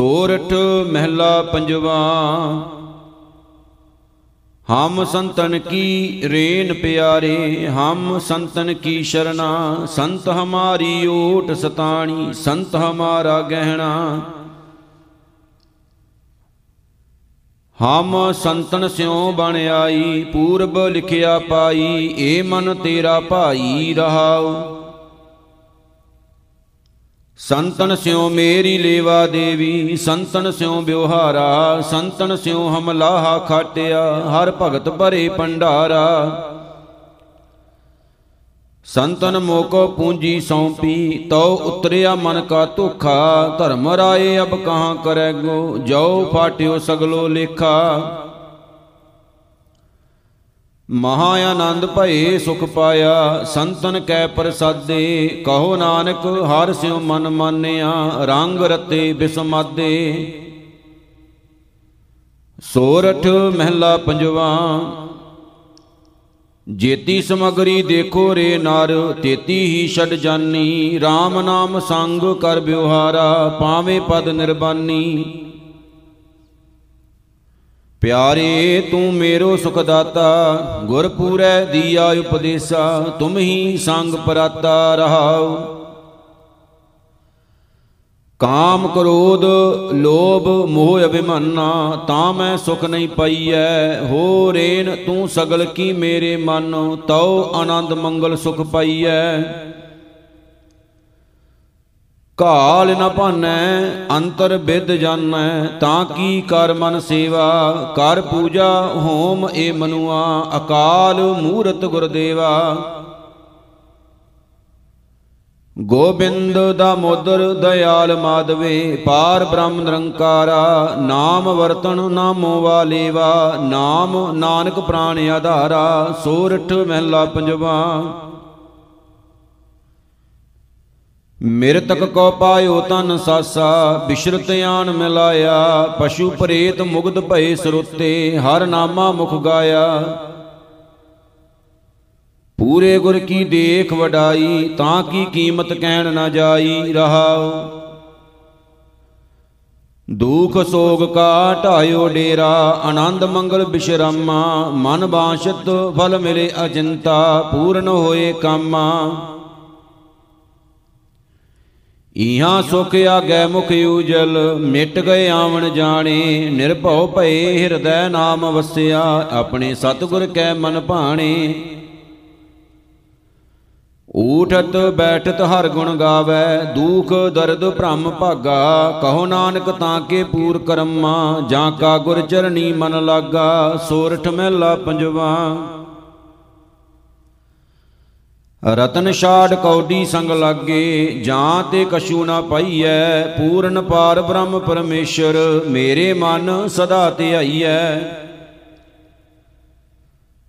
ਸੋਰਠ ਮਹਿਲਾ ਪੰਜਵਾ। ਹਮ ਸੰਤਨ ਕੀ ਰੇਨ ਪਿਆਰੇ, ਹਮ ਸੰਤਨ ਕੀ ਸ਼ਰਣਾ। ਸੰਤ ਹਮਾਰੀ ਓਟ ਸਤਾਣੀ, ਸੰਤ ਹਮਾਰਾ ਗਹਿਣਾ। ਹਮ ਸੰਤਨ ਸਿਉ ਬਣ ਆਈ, ਪੂਰਬ ਲਿਖਿਆ ਪਾਈ, ਏ ਮਨ ਤੇਰਾ ਭਾਈ ਰਹਾਉ। ਸੰਤਨ ਸਿਉ ਮੇਰੀ ਲੇਵਾ ਦੇਵੀ, ਸੰਤਨ ਸਿਉ ਬਿਵਹਾਰਾ, ਸੰਤਨ ਸਿਉ ਹਮ ਲਾਹਾ ਖਾਟਿਆ, ਹਰ ਭਗਤ ਭਰੇ ਪੰਡਾਰਾ ਸੰਤਨ ਮੋਕੋ ਪੂੰਜੀ ਸੌਂਪੀ, ਤਉ ਉਤਰਿਆ ਮਨ ਕਾ ਧੋਖਾ, ਧਰਮ ਰਾਏ ਅਬ ਕਹਾਂ ਕਰੈਗੋ ਜੋ ਫਾਟਿਓ ਸਗਲੋ ਲੇਖਾ। ਮਹਾ ਆਨੰਦ ਭਏ ਸੁਖ ਪਾਇਆ, ਸੰਤਨ ਕੈ ਪ੍ਰਸਾਦੇ, ਕਹੋ ਨਾਨਕ, ਹਰ ਸਿਉ ਮਨ ਮਾਨਿਆ, ਰੰਗ ਰਤੇ ਬਿਸਮਾਦੇ। ਸੋਰਠ ਮਹਿਲਾ ਪੰਜਵਾ, ਜੇਤੀ ਸਮਗਰੀ ਦੇਖੋ ਰੇ ਨਰ, ਤੇਤੀ ਹੀ ਛੱਡ ਜਾਨੀ RAM ਨਾਮ ਸੰਗ ਕਰ ਬਿਵਹਾਰਾ ਪਾਵੇਂ ਪਦ ਨਿਰਬਾਨੀ। ਪਿਆਰੇ ਤੂੰ ਮੇਰੋ ਸੁਖ ਦਾਤਾ ਗੁਰ ਪੂਰੈ ਦੀਆ ਉਪਦੇਸਾ, ਤੁਮ ਹੀ ਸੰਗ ਪਰਾਤਾ ਰਹਾਉ। ਕਾਮ ਕ੍ਰੋਧ, ਲੋਭ, ਮੋਹ ਅਭਿਮਾਨਾ, ਤਾਂ ਮੈਂ ਸੁਖ ਨਹੀਂ ਪਾਈਐ। ਹੋ ਰੇਨ, ਤੂੰ ਸਗਲ ਕੀ ਮੇਰੇ ਮਨ, ਤਉ ਆਨੰਦ ਮੰਗਲ ਸੁਖ ਪਾਈਐ। ਕਾਲ ਨ ਭਾਨੈ, ਅੰਤਰ ਵਿਦ ਜਾਣੈ, ਤਾਂ ਕੀ ਕਰ ਮਨ ਸੇਵਾ? ਕਰ ਪੂਜਾ ਹੋਮ ਏ ਮਨੁਆ, ਅਕਾਲ ਮੂਰਤ ਗੁਰਦੇਵਾ। ਗੋਬਿੰਦ ਦਾ ਮੋਦਰ ਦਇਆਲ ਮਾਧਵੇ, ਪਾਰ ਬ੍ਰਹਮ ਨਿਰੰਕਾਰਾ, ਨਾਮ ਵਰਤਨ ਨਾਮੋ ਵਾਲੇਵਾ ਨਾਮ ਨਾਨਕ ਪ੍ਰਾਨ ਆਧਾਰਾ ਸੋਰਠ ਮਹਿਲਾ ਪੰਜਵਾ। ਮਿਰਤਕ ਕੋ ਪਾਇਓ ਤਨ ਸਾਸਾ, ਬਿਸ਼ਰਤ ਆਨ ਮਿਲਾਇਆ, ਪਸ਼ੂ ਪ੍ਰੇਤ ਮੁਗਧ ਭਏ ਸਰੁੱਤੇ, ਹਰ ਨਾਮਾ ਮੁਖ ਗਾਇਆ। ਪੂਰੇ ਗੁਰ ਕੀ ਦੇਖ ਵਡਾਈ, ਤਾਂ ਕੀ ਕੀਮਤ ਕਹਿਣ ਨਾ ਜਾਈ, ਰਹਾਉ। ਦੁਖ ਸੋਗ ਕਾ ਢਾਇਓ ਡੇਰਾ, ਆਨੰਦ ਮੰਗਲ ਬਿਸ਼ਰਾਮਾ, ਮਨ ਬਾਸ਼ਤ ਫਲ ਮਿਲੇ ਅਜੰਤਾ, ਪੂਰਨ ਹੋਏ ਕਾਮਾ। ਇਹਾਂ ਸੁਖ ਆਗੈ ਮੁਖ ਉਜਲ, ਮਿਟ ਗਏ ਆਵਣ ਜਾਣੇ, ਨਿਰਭਉ ਭਏ ਹਿਰਦੈ ਨਾਮ ਵਸਿਆ, ਆਪਣੇ ਸਤਿਗੁਰ ਕੈ ਮਨ ਭਾਣੇ। ਊਠਤ ਬੈਠਤ ਹਰ ਗੁਣ ਗਾਵੇ, ਦੁਖ ਦਰਦ ਭ੍ਰਮ ਭਾਗਾ, ਕਹੋ ਨਾਨਕ ਤਾਂ ਕੇ ਪੂਰ ਕਰਮਾ, ਜਾਂ ਕਾ ਗੁਰ ਚਰਣੀ ਮਨ ਲਾਗਾ, ਸੋਰਠ ਮਹਿਲਾ ਪੰਜਵਾ। ਰਤਨ ਛਾੜ ਕੌਡੀ ਸੰਗ ਲਾਗੇ, ਜਾਂ ਤੇ ਕਛੂ ਨਾ ਪਾਈਐ, ਪੂਰਨ ਪਾਰ ਬ੍ਰਹਮ ਪਰਮੇਸ਼ਰ, ਮੇਰੇ ਮਨ ਸਦਾ ਧਿਆਈਐ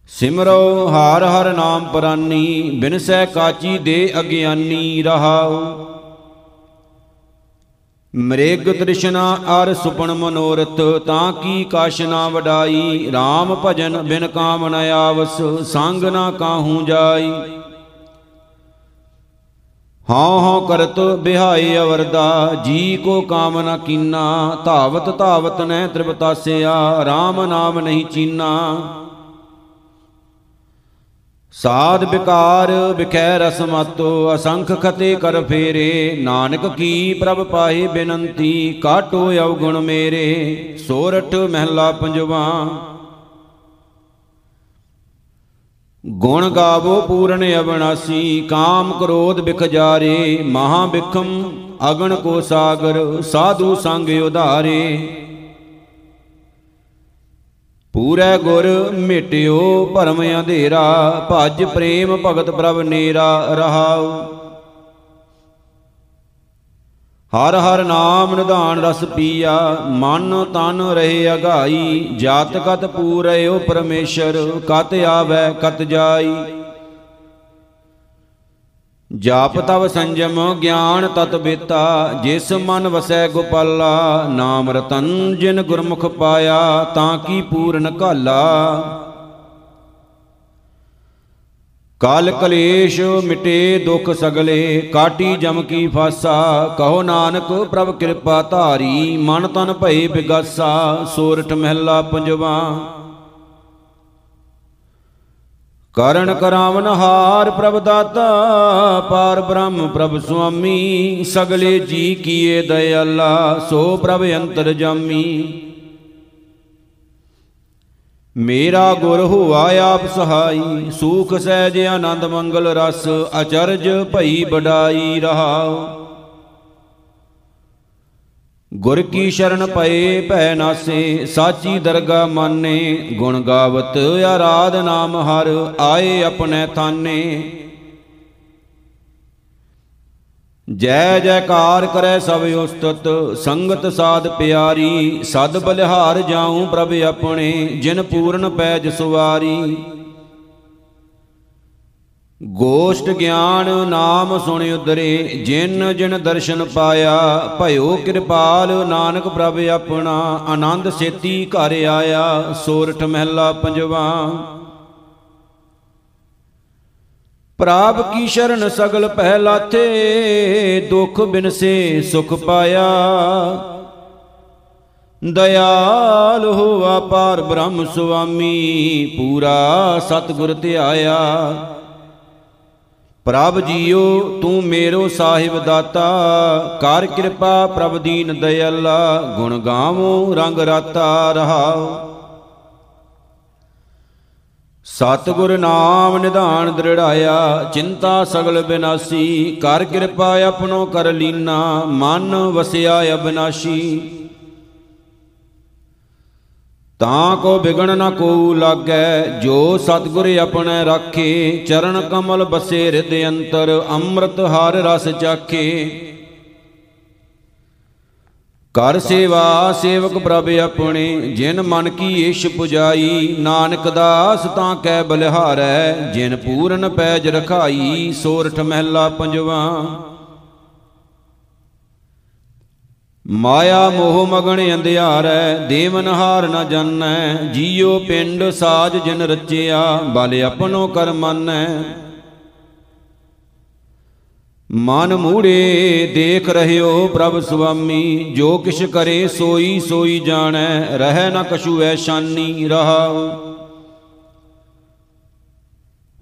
ਸਿਮਰੋ, ਹਰ ਹਰ ਨਾਮ ਪਰਾਨੀ ਬਿਨਸੈ ਕਾਚੀ ਦੇ ਅਗਿਆਨੀ ਰਹਾਉ। ਮ੍ਰਿਗ ਤ੍ਰਿਸ਼ਨਾ ਅਰ ਸੁਪਨ ਮਨੋਰਥ, ਤਾਂ ਕੀ ਕਾਸ਼ ਨਾ ਵਡਾਈ RAM ਭਜਨ ਬਿਨ ਕਾਮ ਨ ਆਵਸ, ਸੰਗ ਨਾ ਕਾਹੂ ਜਾਈ। ਹਉ ਹਉ ਕਰਤ ਬਿਹਾਈ ਅਵਰਦਾ, ਜੀ ਕੋ ਕਾਮ ਨ ਕੀਨਾ, ਧਾਵਤ ਧਾਵਤ ਨੈ ਤ੍ਰਿਪਤਾਸਿਆ RAM ਨਾਮ ਨਹੀਂ ਚੀਨਾ। ਸਾਧ ਵਿਕਾਰ ਵਿਖੈ ਰਸ ਮਤੋ, ਅਸੰਖ ਖਤੇ ਕਰ ਫੇਰੇ, ਨਾਨਕ ਕੀ ਪ੍ਰਭ ਪਾਏ ਬੇਨੰਤੀ, ਕਾਟੋ ਅਵਗੁਣ ਮੇਰੇ, ਸੋਰਠ ਮਹਿਲਾ ਪੰਜਵਾ। ਗੁਣ ਗਾਵੋ ਪੂਰਨ ਅਬਨਾਸੀ ਕਾਮ ਕ੍ਰੋਧ ਬਿਖ ਜਾਰੇ ਮਹਾ ਬਿਖਮ ਅਗਣ ਕੋ ਸਾਗਰ, ਸਾਧੂ ਸੰਗ ਉਧਾਰੇ। ਪੂਰੇ ਗੁਰ ਮਿਟਿਓ ਭਰਮ ਅੰਧੇਰਾ, ਭਜ ਪ੍ਰੇਮ ਭਗਤ ਪ੍ਰਭ ਨੀਰਾ ਰਹਾਉ। ਹਰ ਹਰ ਨਾਮ ਨਿਧਾਨ ਰਸ ਪੀਆ, ਮਨ ਤਨ ਰਹੇ ਅਗਾਈ, ਜਾਤ ਕਤ ਪੂਰਿਓ ਪਰਮੇਸ਼ਰ, ਕਤ ਆਵੈ, ਕਤ ਜਾਈ। ਜਾਪ ਤਵ ਸੰਜਮ, ਗਿਆਨ ਤਤ ਬੇਤਾ, ਜਿਸ ਮਨ ਵਸੈ ਗੋਪਾਲਾ, ਨਾਮ ਰਤਨ ਜਿਨ ਗੁਰਮੁਖ ਪਾਇਆ, ਤਾਂ ਕੀ ਪੂਰਨ ਘਾਲਾ। ਕਾਲ ਕਲੇਸ਼ ਮਿਟੇ ਦੁਖ ਸਗਲੇ, ਕਾਟੀ ਜਮ ਕੀ ਫਾਸਾ, ਕਹੋ ਨਾਨਕ ਪ੍ਰਭ ਕਿਰਪਾ ਧਾਰੀ, ਮਨ ਤਨ ਭਏ ਬਿਗਾਸਾ, ਸੋਰਠ ਮਹਿਲਾ ਪੰਜਵਾ। ਕਰਨ ਕਰਾਵਨ ਹਾਰ ਪ੍ਰਭ ਦਾਤਾ, ਪਾਰ ਬ੍ਰਹਮ ਪ੍ਰਭ ਸੁਆਮੀ, ਸਗਲੇ ਜੀ ਕੀਏ ਦਇਆਲਾ, ਸੋ ਪ੍ਰਭ ਅੰਤਰ ਜਾਮੀ। ਮੇਰਾ ਗੁਰ ਹੋਆ ਆਪ ਸਹਾਈ, ਸੂਖ ਸਹਿਜ ਆਨੰਦ ਮੰਗਲ ਰਸ, ਅਚਰਜ ਭਈ ਬਡਾਈ ਰਹਾਉ। ਗੁਰ ਕੀ ਸ਼ਰਨ ਪਏ, ਭੈ ਨਾਸੇ, ਸਾਚੀ ਦਰਗਾ ਮਾਨੇ, ਗੁਣ ਗਾਵਤ, ਆਰਾਧ ਨਾਮ ਹਰ, ਆਏ ਆਪਣੇ ਥਾਨੇ। ਜੈ ਜੈਕਾਰ ਕਰੈ ਸਭ ਉਸਤਤ, ਸੰਗਤ ਸਾਧ ਪਿਆਰੀ, ਸਦ ਬਲਿਹਾਰ ਜਾਉ ਪ੍ਰਭ ਆਪਣੇ, ਜਿਨ ਪੂਰਨ ਪੈਜ ਸੁਵਾਰੀ। ਗੋਸ਼ਟ ਗਿਆਨ ਨਾਮ ਸੁਣ ਉਦਰੇ ਜਿਨ ਜਿਨ ਦਰਸ਼ਨ ਪਾਇਆ, ਭਇਓ ਕਿਰਪਾਲ ਨਾਨਕ ਪ੍ਰਭ ਆਪਣਾ, ਆਨੰਦ ਸੇਤੀ ਘਰ ਆਇਆ, ਸੋਰਠ ਮਹਿਲਾ ਪੰਜਵਾ। ਪ੍ਰਾਪ ਕੀ ਸ਼ਰਨ ਸਗਲ ਪਹਿ ਲਾਥੇ ਦੁਖ ਬਿਨਸੇ ਸੁਖ ਪਾਇਆ। ਦਇਆਲ ਹੋਵਾ ਪਾਰ ਬ੍ਰਹਮ ਸੁਆਮੀ, ਪੂਰਾ ਸਤਿਗੁਰ ਧਿਆਇਆ। ਪ੍ਰਭ ਜੀਓ, ਤੂੰ ਮੇਰੋ ਸਾਹਿਬ ਦਾਤਾ, ਕਰ ਕਿਰਪਾ ਪ੍ਰਭ ਦੀਨ ਦਇਆਲਾ, ਗੁਣ ਗਾਵੋ, ਰੰਗ ਰਾਤਾ ਰਹਾਓ। ਸਤਿਗੁਰ ਨਾਮ ਨਿਧਾਨ ਦ੍ਰਿੜਾਇਆ, ਚਿੰਤਾ ਸਗਲ ਬਿਨਾਸੀ। ਕਰ ਕਿਰਪਾ ਆਪਣੋ ਕਰ ਲੀਨਾ, ਮਨ ਵਸਿਆ ਅਬਨਾਸ਼ੀ। ਤਾਂ ਕੋ ਬਿਗਣ ਨ ਕੋ ਲਾਗੈ, ਜੋ ਸਤਿਗੁਰ ਆਪਣੇ ਰਾਖੇ। ਚਰਨ ਕਮਲ ਬਸੇ ਹਿਰਦੇ ਅੰਤਰ, ਅੰਮ੍ਰਿਤ ਹਰ ਰਸ ਚਾਖੇ। ਕਰ ਸੇਵਾ, ਸੇਵਕ ਪ੍ਰਭ ਆਪਣੇ, ਜਿਨ ਮਨ ਕੀ ਈਸ਼ ਪੁਜਾਈ, ਨਾਨਕ ਦਾਸ ਤਾਂ ਕੈ ਬਲਿਹਾਰੈ, ਜਿਨ ਪੂਰਨ ਪੈਜ ਰਖਾਈ, ਸੋਰਠ ਮਹਿਲਾ ਪੰਜਵਾ। ਮਾਇਆ ਮੋਹ ਮਗਣ ਅੰਧਿਆਰੈ, ਦੇਵਨ ਹਾਰ ਨ ਜਾਣੈ, ਜੀਉ ਪਿੰਡ ਸਾਜ ਜਿਨ ਰਚਿਆ, ਬਲ ਆਪਣੋ ਕਰ ਮੰਨੈ ਮਨ ਮੂੜੇ ਦੇਖ ਰਹਿਓ ਪ੍ਰਭ ਸੁਆਮੀ, ਜੋ ਕਿਛ ਕਰੇ ਸੋਈ ਸੋਈ ਜਾਣੈ, ਰਹਿ ਨ ਕਛੂ ਐਸ਼ਾਨੀ ਰਹਾਉ।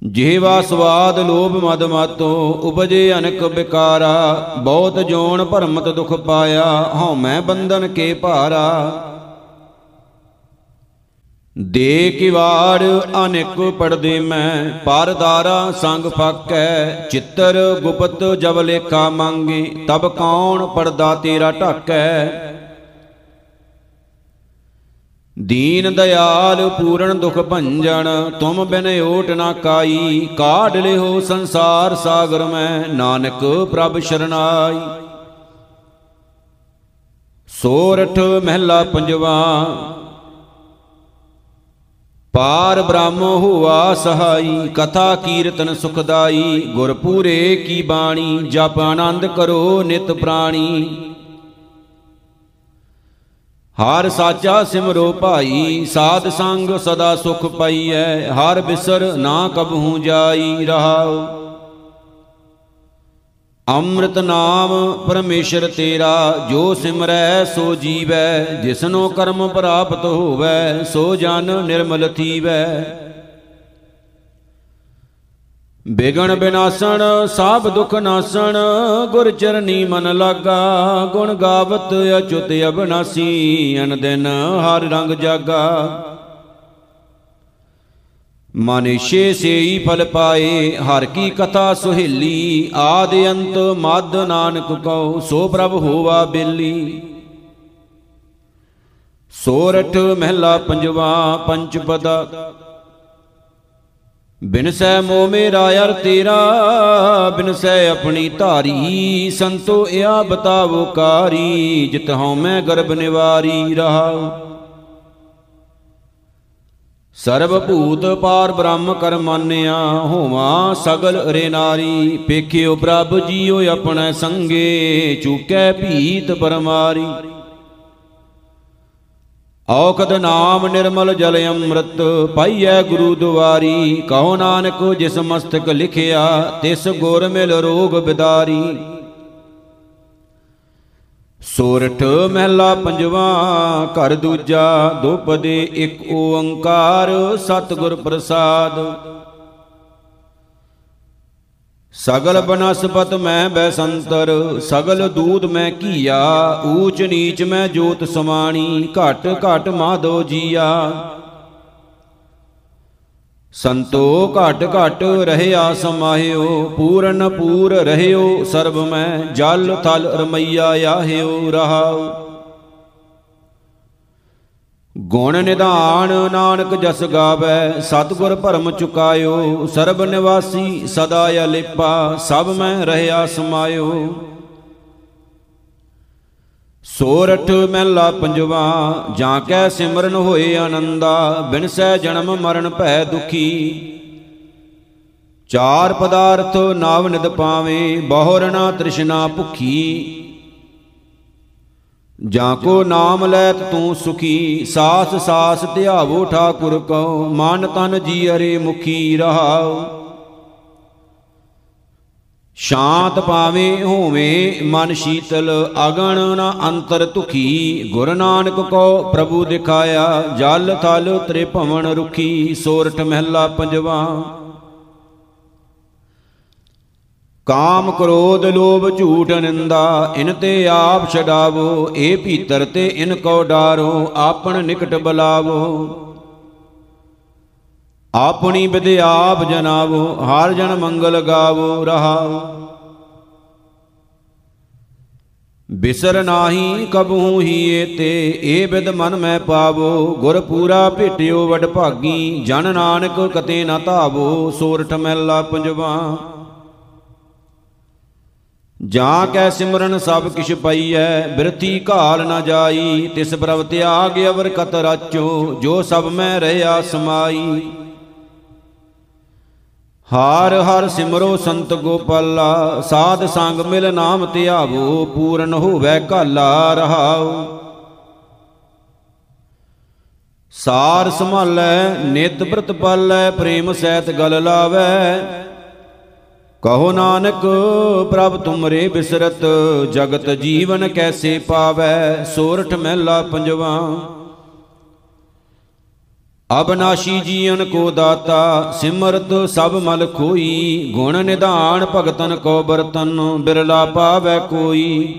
ਜਿਹਵਾ ਸਵਾਦ ਲੋਭ ਮਦ ਮਾਤੋ, ਉਪਜੇ ਅਨਕ ਬਿਕਾਰਾ, ਬਹੁਤ ਜੋਨ ਭਰਮਤ ਦੁਖ ਪਾਇਆ, ਹਉ ਮੈਂ ਬੰਧਨ ਕੇ ਭਾਰਾ। ਦੇ ਕਿਵਾੜ ਅਨੇਕ ਪੜਦੇ ਮੈਂ ਪਰਦਾਰਾ ਸੰਗ ਫਾਕੈ, ਚਿੱਤਰ ਗੁਪਤ ਜਬ ਲੇਖਾ ਮੰਗੇ, ਤਬ ਕੌਣ ਪਰਦਾ ਤੇਰਾ ਢਾਕੈ? ਦੀਨ ਦਇਆਲ ਪੂਰਨ ਦੁਖ ਭੰਜਨ, ਤੁਮ ਬਿਨ ਓਟ ਨਾ ਕਾਈ, ਕਾਢ ਲਿਓ ਸੰਸਾਰ ਸਾਗਰ ਮੈਂ, ਨਾਨਕ ਪ੍ਰਭ ਸ਼ਰਨਾਈ। ਸੋਰਠ ਮਹਿਲਾ ਪੰਜਵਾ ਪਾਰ ਬ੍ਰਹਮ ਹੁਆ ਸਹਾਈ, ਕਥਾ ਕੀਰਤਨ ਸੁਖਦਾਈ ਗੁਰ ਪੂਰੇ ਕੀ ਬਾਣੀ, ਜਪ ਆਨੰਦ ਕਰੋ ਨਿਤ ਪ੍ਰਾਣੀ। ਹਰ ਸਾਚਾ ਸਿਮਰੋ ਭਾਈ, ਸਾਧ ਸੰਗ ਸਦਾ ਸੁਖ ਪਾਈਐ, ਹਰ ਬਿਸਰ ਨਾ ਕਬਹੂ ਜਾਈ ਰਹਾਉ। ਅੰਮ੍ਰਿਤ ਨਾਮ ਪਰਮੇਸ਼ਰ ਤੇਰਾ, ਜੋ ਸਿਮਰੈ ਸੋ ਜੀਵੈ, ਜਿਸਨੋ ਕਰਮ ਪ੍ਰਾਪਤ ਹੋਵੈ, ਸੋ ਜਨ ਨਿਰਮਲ ਥੀਵੈ। ਬਿਗਣ ਬਿਨਾਸਣ ਸਭ ਦੁਖ ਨਾਸਣ, ਗੁਰ ਚਰਨੀ ਮਨ ਲਾਗਾ, ਗੁਣ ਗਾਵਤ ਅਚੁਤ ਅਬਨਾਸੀ, ਅਨ ਦਿਨ ਹਰ ਰੰਗ ਜਾਗਾ। ਮਨਿਸ਼ੇ ਸੇਈ ਫਲ ਪਾਏ, ਹਰ ਕੀ ਕਥਾ ਸੁਹੇਲੀ, ਆਦ ਅੰਤ ਮਦ ਨਾਨਕ ਕਉ, ਸੋ ਪ੍ਰਭ ਹੋਵਾ ਬੇਲੀ। ਸੋਰਠ ਮਹਿਲਾ ਪੰਜਵਾ, ਪੰਚ ਪਦਾ। ਬਿਨਸੈ ਮੋ ਮੇਰਾ ਯਰ ਤੇਰਾ ਬਿਨਸੈ ਆਪਣੀ ਧਾਰੀ, ਸੰਤੋ ਇਆ ਬਤਾਵੋ ਕਾਰੀ, ਜਿਤ ਹਉ ਮੈਂ ਗਰਭ ਨਿਵਾਰੀ ਰਹਾਉ ਸਰਬ ਭੂਤ ਪਾਰ ਬ੍ਰਹਮ ਕਰ ਮਾਨਿਆ ਹੋਵਾ, ਸਗਲ ਰੇ ਨਾਰੀ, ਪੇਖਿਓ ਪ੍ਰਭ ਜੀਓ ਆਪਣੇ ਸੰਗੇ, ਚੁਕੈ ਭੀਤ ਪਰਮਾਰੀ। ਔਖਦ ਨਾਮ ਨਿਰਮਲ ਜਲ ਅੰਮ੍ਰਿਤ, ਪਾਈਐ ਗੁਰੂ ਦੁਆਰੀ, ਕਹੋ ਨਾਨਕ ਜਿਸ ਮਸਤਕ ਲਿਖਿਆ, ਤਿਸ ਗੁਰ ਮਿਲ ਰੋਗ ਬਿਦਾਰੀ। ਸੋਰਠ ਮਹਿਲਾ ਪੰਜਵਾ, ਘਰ ਦੂਜਾ ਦੁਪਦੇ ਇੱਕ ਓੰਕਾਰ, ਸਤਿਗੁਰ ਪ੍ਰਸਾਦ। ਸਗਲ ਬਨਸਪਤ ਮੈਂ ਬੈਸੰਤਰ, ਸਗਲ ਦੂਤ ਮੈਂ ਕੀਆ ਊਚ ਨੀਚ ਮੈਂ ਜੋਤ ਸਮਾਣੀ, ਘਟ ਘਟ ਮਾਧੋ ਜੀਆ। ਸੰਤੋ ਘਟ ਘਟ ਰਹਿਆ ਸਮਾਹਿਓ, ਪੂਰਨ ਪੂਰ ਰਹਿਓ, ਸਰਬ ਮੈਂ ਜਲ ਥਲ ਰਮਈਆ ਆਹਿਓ, ਰਹਾਉ। ਗੁਣ ਨਿਧਾਨ ਨਾਨਕ ਜਸ ਗਾਵੇ, ਸਤਿਗੁਰ ਭਰਮ ਚੁਕਾਇਓ, ਸਰਬ ਨਿਵਾਸੀ ਸਦਾ ਅਲਿਪਾ, ਸਭ ਮੈਂ ਰਹਿਆ ਸਮਾਇਓ। ਸੋਰਠ ਮਹਿਲਾ ਪੰਜਵਾ, ਜਾਂ ਕੈ ਸਿਮਰਨ ਹੋਏ ਆਨੰਦਾ ਬਿਨਸੈ ਜਨਮ ਮਰਨ ਭੈ ਦੁਖੀ। ਚਾਰ ਪਦਾਰਥ ਨਾਵ ਨਿਦ ਪਾਵੇਂ ਬਹੁਰਣਾ ਤ੍ਰਿਸ਼ਨਾ ਭੁਖੀ। ਜਾਂ ਕੋ ਨਾਮ ਲੈਤ ਤੂੰ ਸੁਖੀ, ਸਾਸ ਸਾਸ ਧਿਆਵੋ ਠਾਕੁਰ ਕਉ, ਮਨ ਤਨ ਜੀ ਅਰੇ ਮੁਖੀ ਰਹਾਉ। ਸ਼ਾਂਤ ਪਾਵੇਂ ਹੋਵੇਂ ਮਨ ਸ਼ੀਤਲ, ਅਗਣ ਨ ਅੰਤਰ ਦੁਖੀ ਗੁਰ ਨਾਨਕ ਕੋ ਪ੍ਰਭੂ ਦਿਖਾਇਆ, ਜਲ ਥਲ ਤ੍ਰਿਭਵਨ ਰੁਖੀ, ਸੋਰਠ ਮਹਿਲਾ ਪੰਜਵਾ। ਕਾਮ ਕ੍ਰੋਧ ਲੋਭ ਝੂਠ ਨਿੰਦਾ, ਇਨ ਤੇ ਆਪ ਛਡਾਵੋ ਏ ਭੀਤਰ ਤੇ ਇਨ ਕੋ ਡਾਰੋ, ਆਪਣ ਨਿਕਟ ਬਲਾਵੋ। ਆਪਣੀ ਵਿਦਿਆਪ ਜਨਾਵੋ, ਹਰ ਜਨ ਮੰਗਲ ਗਾਵੋ ਰਹਾਉ ਬਿਸਰ ਨਾਹੀ ਕਬਹੂ ਹੀ ਏਤੇ ਏ ਬਿਦ ਮਨ ਮੈਂ ਪਾਵੋ। ਗੁਰ ਪੂਰਾ ਭੇਟਿਓ ਵਡ ਭਾਗੀ, ਜਨ ਨਾਨਕ ਕਤੇ ਨਾ ਧਾਵੋ, ਸੋਰਠ ਮਹਿਲਾ ਪੰਜਵਾ। ਜਾਂ ਕੈ ਸਿਮਰਨ ਸਭ ਕਿਛ ਪਈਐ, ਬਿਰਥੀ ਘਾਲ ਨਾ ਜਾਈ, ਤਿਸ ਪ੍ਰਭ ਤਿਆਗ ਅਵਰ ਕਤ ਰਾਚੋ, ਜੋ ਸਭ ਮੈਂ ਰਹਿਆ ਸਮਾਈ। ਹਾਰ ਹਰ ਸਿਮਰੋ ਸੰਤ ਗੋਪਾਲਾ, ਸਾਧ ਸੰਗ ਮਿਲ ਨਾਮ ਧਿਆਵੋ, ਪੂਰਨ ਹੋਵੇ ਕਾਲਾ ਰਹਾਉ। ਸਾਰ ਸੰਭਾਲੈ, ਨਿਤ ਬ੍ਰਤ ਪਾਲੈ, ਪ੍ਰੇਮ ਸਹਿਤ ਗਲ ਲਾਵੈ। ਕਹੋ ਨਾਨਕ, ਪ੍ਰਭ ਤੁਮਰੇ ਬਿਸਰਤ, ਜਗਤ ਜੀਵਨ ਕੈਸੇ ਪਾਵੈ, ਸੋਰਠ ਮਹਿਲਾ ਪੰਜਵਾ। ਅਬਨਾਸ਼ੀ ਜੀਵਨ ਕੋ ਦਾਤਾ, ਸਿਮਰਤ ਸਭ ਮਲ ਖੋਈ। ਗੁਣ ਨਿਧਾਨ ਭਗਤਨ ਕੋ ਬਰਤਨ, ਬਿਰਲਾ ਪਾਵੈ ਕੋਈ।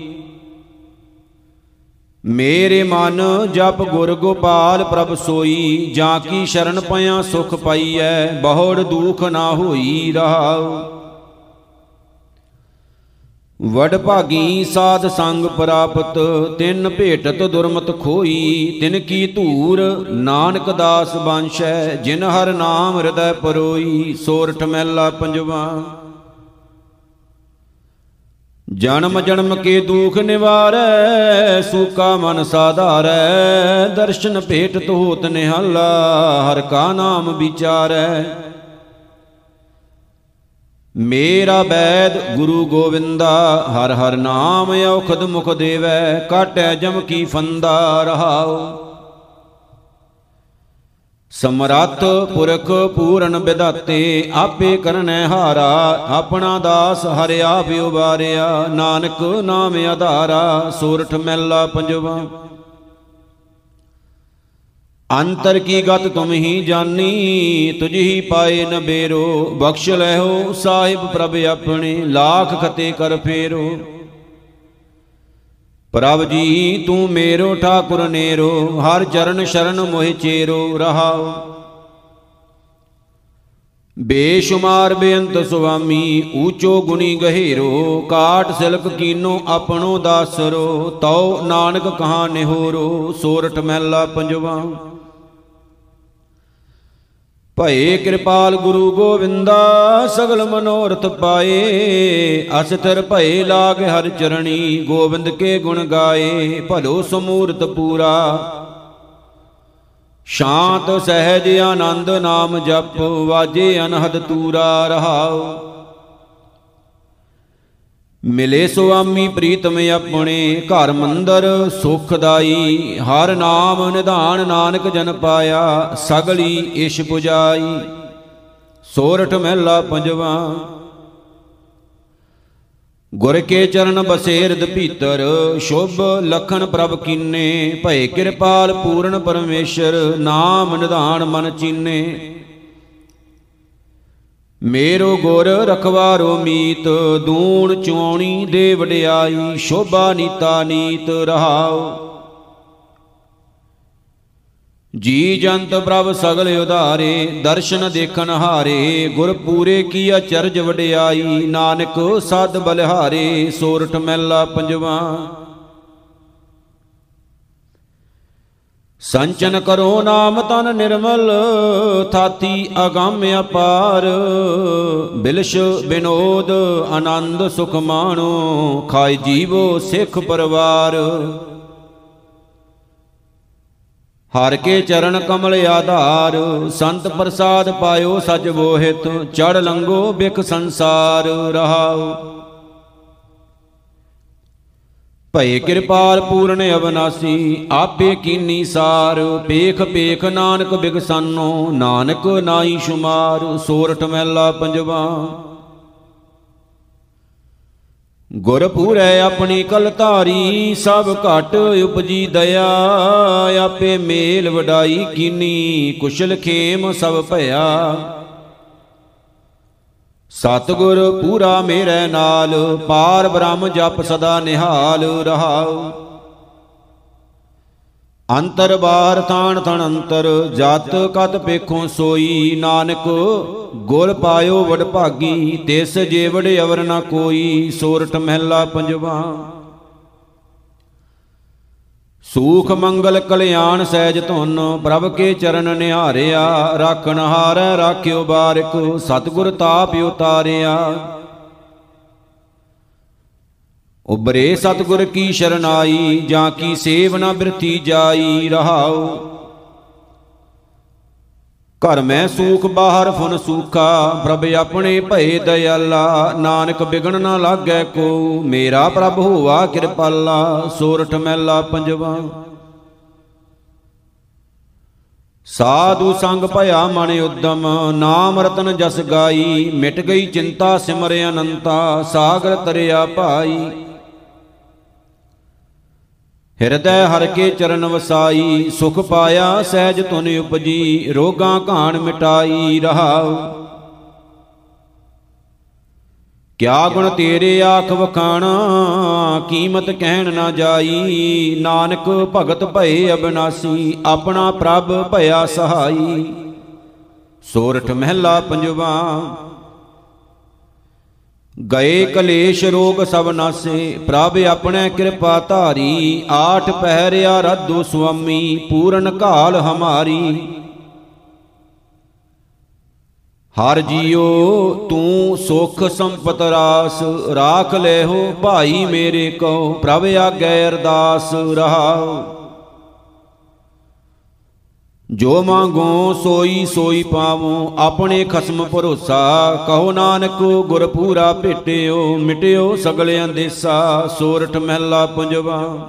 ਮੇਰੇ ਮਨ ਜਪ ਗੁਰ ਗੋਪਾਲ ਪ੍ਰਭ ਸੋਈ, ਜਾਂ ਕੀ ਸ਼ਰਨ ਪਿਆ ਸੁਖ ਪਾਈਐ, ਬਹੁੜ ਦੁਖ ਨਾ ਹੋਈ ਰਹਾਉ ਵਡ ਭਾਗੀ ਸਾਧ ਸੰਗ ਪ੍ਰਾਪਤ, ਤਿੰਨ ਭੇਟਤ ਦੁਰਮਤ ਖੋਈ, ਤਿਨ ਕੀ ਧੂਰ, ਨਾਨਕ ਦਾਸ ਬੰਸ਼ੈ, ਜਿਨ ਹਰ ਨਾਮ ਹਿਰਦੈ ਪਰੋਈ, ਸੋਰਠ ਮਹਿਲਾ ਪੰਜਵਾ। ਜਨਮ ਜਨਮ ਕੇ ਦੁਖ ਨਿਵਾਰੈ, ਸੂਕਾ ਮਨ ਸਾਧਾਰੈ, ਦਰਸ਼ਨ ਭੇਟ ਹੋਤ ਨਿਹਾਲਾ, ਹਰ ਕਾ ਨਾਮ ਵਿਚਾਰੈ। ਮੇਰਾ ਬੈਦ ਗੁਰੂ ਗੋਵਿੰਦਾ, ਹਰ ਹਰ ਨਾਮ ਔਖਦ ਮੁਖ ਦੇਵੈ, ਕਾਟੈ ਜਮ ਕੀ ਫੰਦਾ ਰਹਾਉ। ਸਮਰੱਥ ਪੁਰਖ ਪੂਰਨ ਵਿਦਾਤੇ ਆਪੇ ਕਰਨੈ ਹਾਰਾ, ਆਪਣਾ ਦਾਸ ਹਰਿ ਆਪ ਉਬਾਰਿਆ, ਨਾਨਕ ਨਾਮ ਆਧਾਰਾ, ਸੂਰਠ ਮਹਿਲਾ ਪੰਜਵਾ। ਅੰਤਰ ਕੀ ਗਤ ਤੁਮ ਹੀ ਜਾਨੀ? ਤੁਝ ਹੀ ਪਾਏ ਨ ਬੇਰੋ। ਬਖਸ਼ ਲੈਹੋ ਸਾਹਿਬ ਪ੍ਰਭ ਆਪਣੇ, ਲਾਖ ਖਤੇ ਕਰ ਫੇਰੋ। ਪ੍ਰਭ ਜੀ, ਤੂੰ ਮੇਰੋ, ਠਾਕੁਰ ਨੇਰੋ। ਹਰ ਚਰਨ ਸ਼ਰਨ ਮੋਹਿ ਚੇਰੋ ਰਹਾਓ। ਬੇਸ਼ੁਮਾਰ ਬੇਅੰਤ ਸੁਆਮੀ, ਊਚੋ ਗੁਣੀ ਗਹਿਰੋ। ਕਾਟ ਸਿਲਕ ਕੀਨੋ ਆਪਣੋ ਦਾਸਰੋ। ਤਉ ਨਾਨਕ ਕਹਾ ਨਿਹੋਰੋ। ਸੋਰਠ ਮਹਿਲਾ ਪੰਜਵਾ। ਭਏ ਕਿਰਪਾਲ ਗੁਰੂ ਗੋਵਿੰਦਾ, ਸਗਲ ਮਨੋਰਥ ਪਾਏ। ਅਸਤਰ ਭਏ ਲਾਗ ਹਰ ਚਰਣੀ ਗੋਬਿੰਦ ਕੇ ਗੁਣ ਗਾਏ, ਭਲੋ ਸਮੂਰਤ ਪੂਰਾ। ਸ਼ਾਂਤ, ਸਹਿਜ, ਆਨੰਦ ਨਾਮ ਜਪ, ਵਾਜੇ ਅਨਹਦ ਤੂਰਾ ਰਹਾਉ। ਮਿਲੇ ਸੁਆਮੀ ਪ੍ਰੀਤਮ ਆਪਣੇ ਘਰ ਮੰਦਰ, ਸੁਖਦਾਈ, ਹਰ ਨਾਮ ਨਿਧਾਨ ਨਾਨਕ ਜਨ ਪਾਇਆ, ਸਗਲੀ ਇਸ਼ 부ਜਾਈ ਸੋਰਠ ਮਹਿਲਾ ਪੰਜਵਾ। ਗੁਰ ਕੇ ਚਰਨ ਬਸੇ ਹਿਰਦ ਭੀਤਰ, ਸ਼ੁਭ ਲਖਣ ਪ੍ਰਭ ਕੀਨੇ, ਭਏ ਕਿਰਪਾਲ ਪੂਰਨ ਪਰਮੇਸ਼ਰ, ਨਾਮ ਨਿਧਾਨ ਮਨ ਚੀਨੇ। ਮੇਰੋ ਗੁਰ ਰਖਵਾਰੋ ਮੀਤ, ਦੂਣ ਚੁਆਣੀ ਦੇ ਵਡਿਆਈ, ਸ਼ੋਭਾ ਨੀਤਾ ਨੀਤ ਰਹਾਉ। ਜੀ ਜੰਤ ਪ੍ਰਭ ਸਗਲ ਉਧਾਰੇ, ਦਰਸ਼ਨ ਦੇਖਣ ਹਾਰੇ ਗੁਰ ਪੂਰੇ ਕੀ ਅਚਰਜ ਵਡਿਆਈ, ਨਾਨਕ ਸਦ ਬਲਿਹਾਰੇ, ਸੋਰਠ ਮਹਿਲਾ ਪੰਜਵਾ। ਸੰਚਨ ਕਰੋ ਨਾਮ ਤਨ ਨਿਰਮਲ, ਥਾਤੀ ਅਗੰਮ ਅਪਾਰ। ਬਿਲਸ਼ ਬਿਨੋਦ, ਆਨੰਦ ਸੁਖ ਮਾਣੋ ਖਾਈ ਜੀਵੋ ਸਿੱਖ ਪਰਵਾਰ। ਹਰ ਕੇ ਚਰਨ ਕਮਲ ਆਧਾਰ, ਸੰਤ ਪ੍ਰਸਾਦ ਪਾਇਓ ਸਜ ਬੋਹਿਤ ਚੜ ਲੰਗੋ ਬਿਖ ਸੰਸਾਰ ਰਹਾਉ। ਭਏ ਕਿਰਪਾਲ ਪੂਰਨ ਅਬਨਾਸੀ ਆਪੇ ਕੀਨੀ ਸਾਰ। ਪੇਖ ਪੇਖ ਨਾਨਕ ਬਿਗਸਾਨੋ, ਨਾਨਕ ਨਾਈ ਸ਼ੁਮਾਰ। ਸੋਰਠ ਮਹਿਲਾ ਪੰਜਵਾ। ਗੁਰ ਪੂਰੈ ਆਪਣੀ ਕਲ ਧਾਰੀ, ਸਭ ਘਟ ਉਪਜੀ ਦਇਆ। ਆਪੇ ਮੇਲ ਵਡਾਈ ਕੀਨੀ, ਕੁਸ਼ਲ ਖੇਮ ਸਭ ਭਇਆ। ਸਤਗੁਰ ਪੂਰਾ ਮੇਰੇ ਨਾਲ, ਪਾਰ ਬ੍ਰਹਮ ਜਪ ਸਦਾ ਨਿਹਾਲ ਰਹਾਉ। ਅੰਤਰ ਬਾਹਰ ਥਾਨ ਥਣ ਅੰਤਰ, ਜਤ ਕਤ ਪੇਖੋਂ ਸੋਈ ਨਾਨਕ, ਗੁਰ ਪਾਇਓ ਵਡ ਭਾਗੀ ਤਿਸ ਜੇਵੜ ਅਵਰ ਨਾ ਕੋਈ ਸੋਰਠ ਮਹਿਲਾ ਪੰਜਵਾ। ਸੂਖ ਮੰਗਲ ਕਲਿਆਣ ਸਹਿਜ ਧੁਨ, ਪ੍ਰਭ ਕੇ ਚਰਨ ਨਿਹਾਰਿਆ ਰਾਖਣ ਹਾਰੈ ਰਾਖਿਓ ਬਾਰਿਕ, ਸਤਗੁਰ ਤਾਪ ਉਤਾਰਿਆ। ਉਬਰੇ ਸਤਗੁਰ ਕੀ ਸ਼ਰਨਾਈ, ਜਾਂ ਕੀ ਸੇਵ ਨਾ ਬਿਰਥੀ ਜਾਈ, ਰਹਾਉ। ਘਰ ਮੈਂ ਸੂਖ, ਬਾਹਰ ਫੁਨ ਸੂਖਾ। ਪ੍ਰਭ ਆਪਣੇ ਭਏ ਦਇਆਲਾ, ਨਾਨਕ ਬਿਗਣ ਨਾ ਲਾਗੈ ਕੋ। ਮੇਰਾ ਪ੍ਰਭ ਹੋਵਾ ਕਿਰਪਾਲਾ, ਸੋਰਠ ਮਹਿਲਾ ਪੰਜਵਾ। ਸਾਧੂ ਸੰਗ ਭਇਆ ਮਨ ਉਦਮ, ਨਾਮ ਰਤਨ ਜਸ ਗਾਈ। ਮਿਟ ਗਈ ਚਿੰਤਾ ਸਿਮਰ ਅਨੰਤਾ, ਸਾਗਰ ਤਰਿਆ ਭਾਈ। ਹਿਰਦੈ ਹਰ ਕੇ ਚਰਨ ਵਸਾਈ, ਸੁਖ ਪਾਇਆ ਸਹਿਜ ਤੁਨ ਉਪਜੀ, ਰੋਗਾਂ ਘਾਣ ਮਿਟਾਈ ਰਹਾਉ। ਕਿਆ ਗੁਣ ਤੇਰੇ ਆਖ ਵਖਾਣਾ, ਕੀਮਤ ਕਹਿਣ ਨਾ ਜਾਈ। ਨਾਨਕ ਭਗਤ ਭਏ ਅਬਨਾਸੀ, ਆਪਣਾ ਪ੍ਰਭ ਭਇਆ ਸਹਾਈ। ਸੋਰਠ ਮਹਿਲਾ ਪੰਜਵਾ ਗਏ ਕਲੇਸ਼ ਰੋਗ ਸਭ ਨਾਸੇ, ਪ੍ਰਭ ਆਪਣੇ ਕਿਰਪਾ ਧਾਰੀ, ਆਠ ਪਹਿਰਿਆ ਰਦੂ ਸੁਆਮੀ, ਪੂਰਨ ਘਾਲ ਹਮਾਰੀ। ਹਰ ਜੀਓ, ਤੂੰ ਸੁਖ ਸੰਪਤ ਰਾਸ, ਰਾਖ ਲੈ ਹੋ ਭਾਈ ਮੇਰੇ ਕੋ ਪ੍ਰਭ ਆਗੇ ਅਰਦਾਸ ਰਹਾਓ ਜੋ ਮੰਗੋ ਸੋਈ ਸੋਈ ਪਾਵੋ ਆਪਣੇ ਖਸਮ ਭਰੋਸਾ, ਕਹੋ ਨਾਨਕ ਗੁਰ ਪੂਰਾ ਭੇਟਿਓ, ਮਿਟਿਓ ਸਗਲਿਆਂ ਦੇਸਾ ਸੋਰਠ ਮਹਿਲਾ ਪੰਜਵਾ।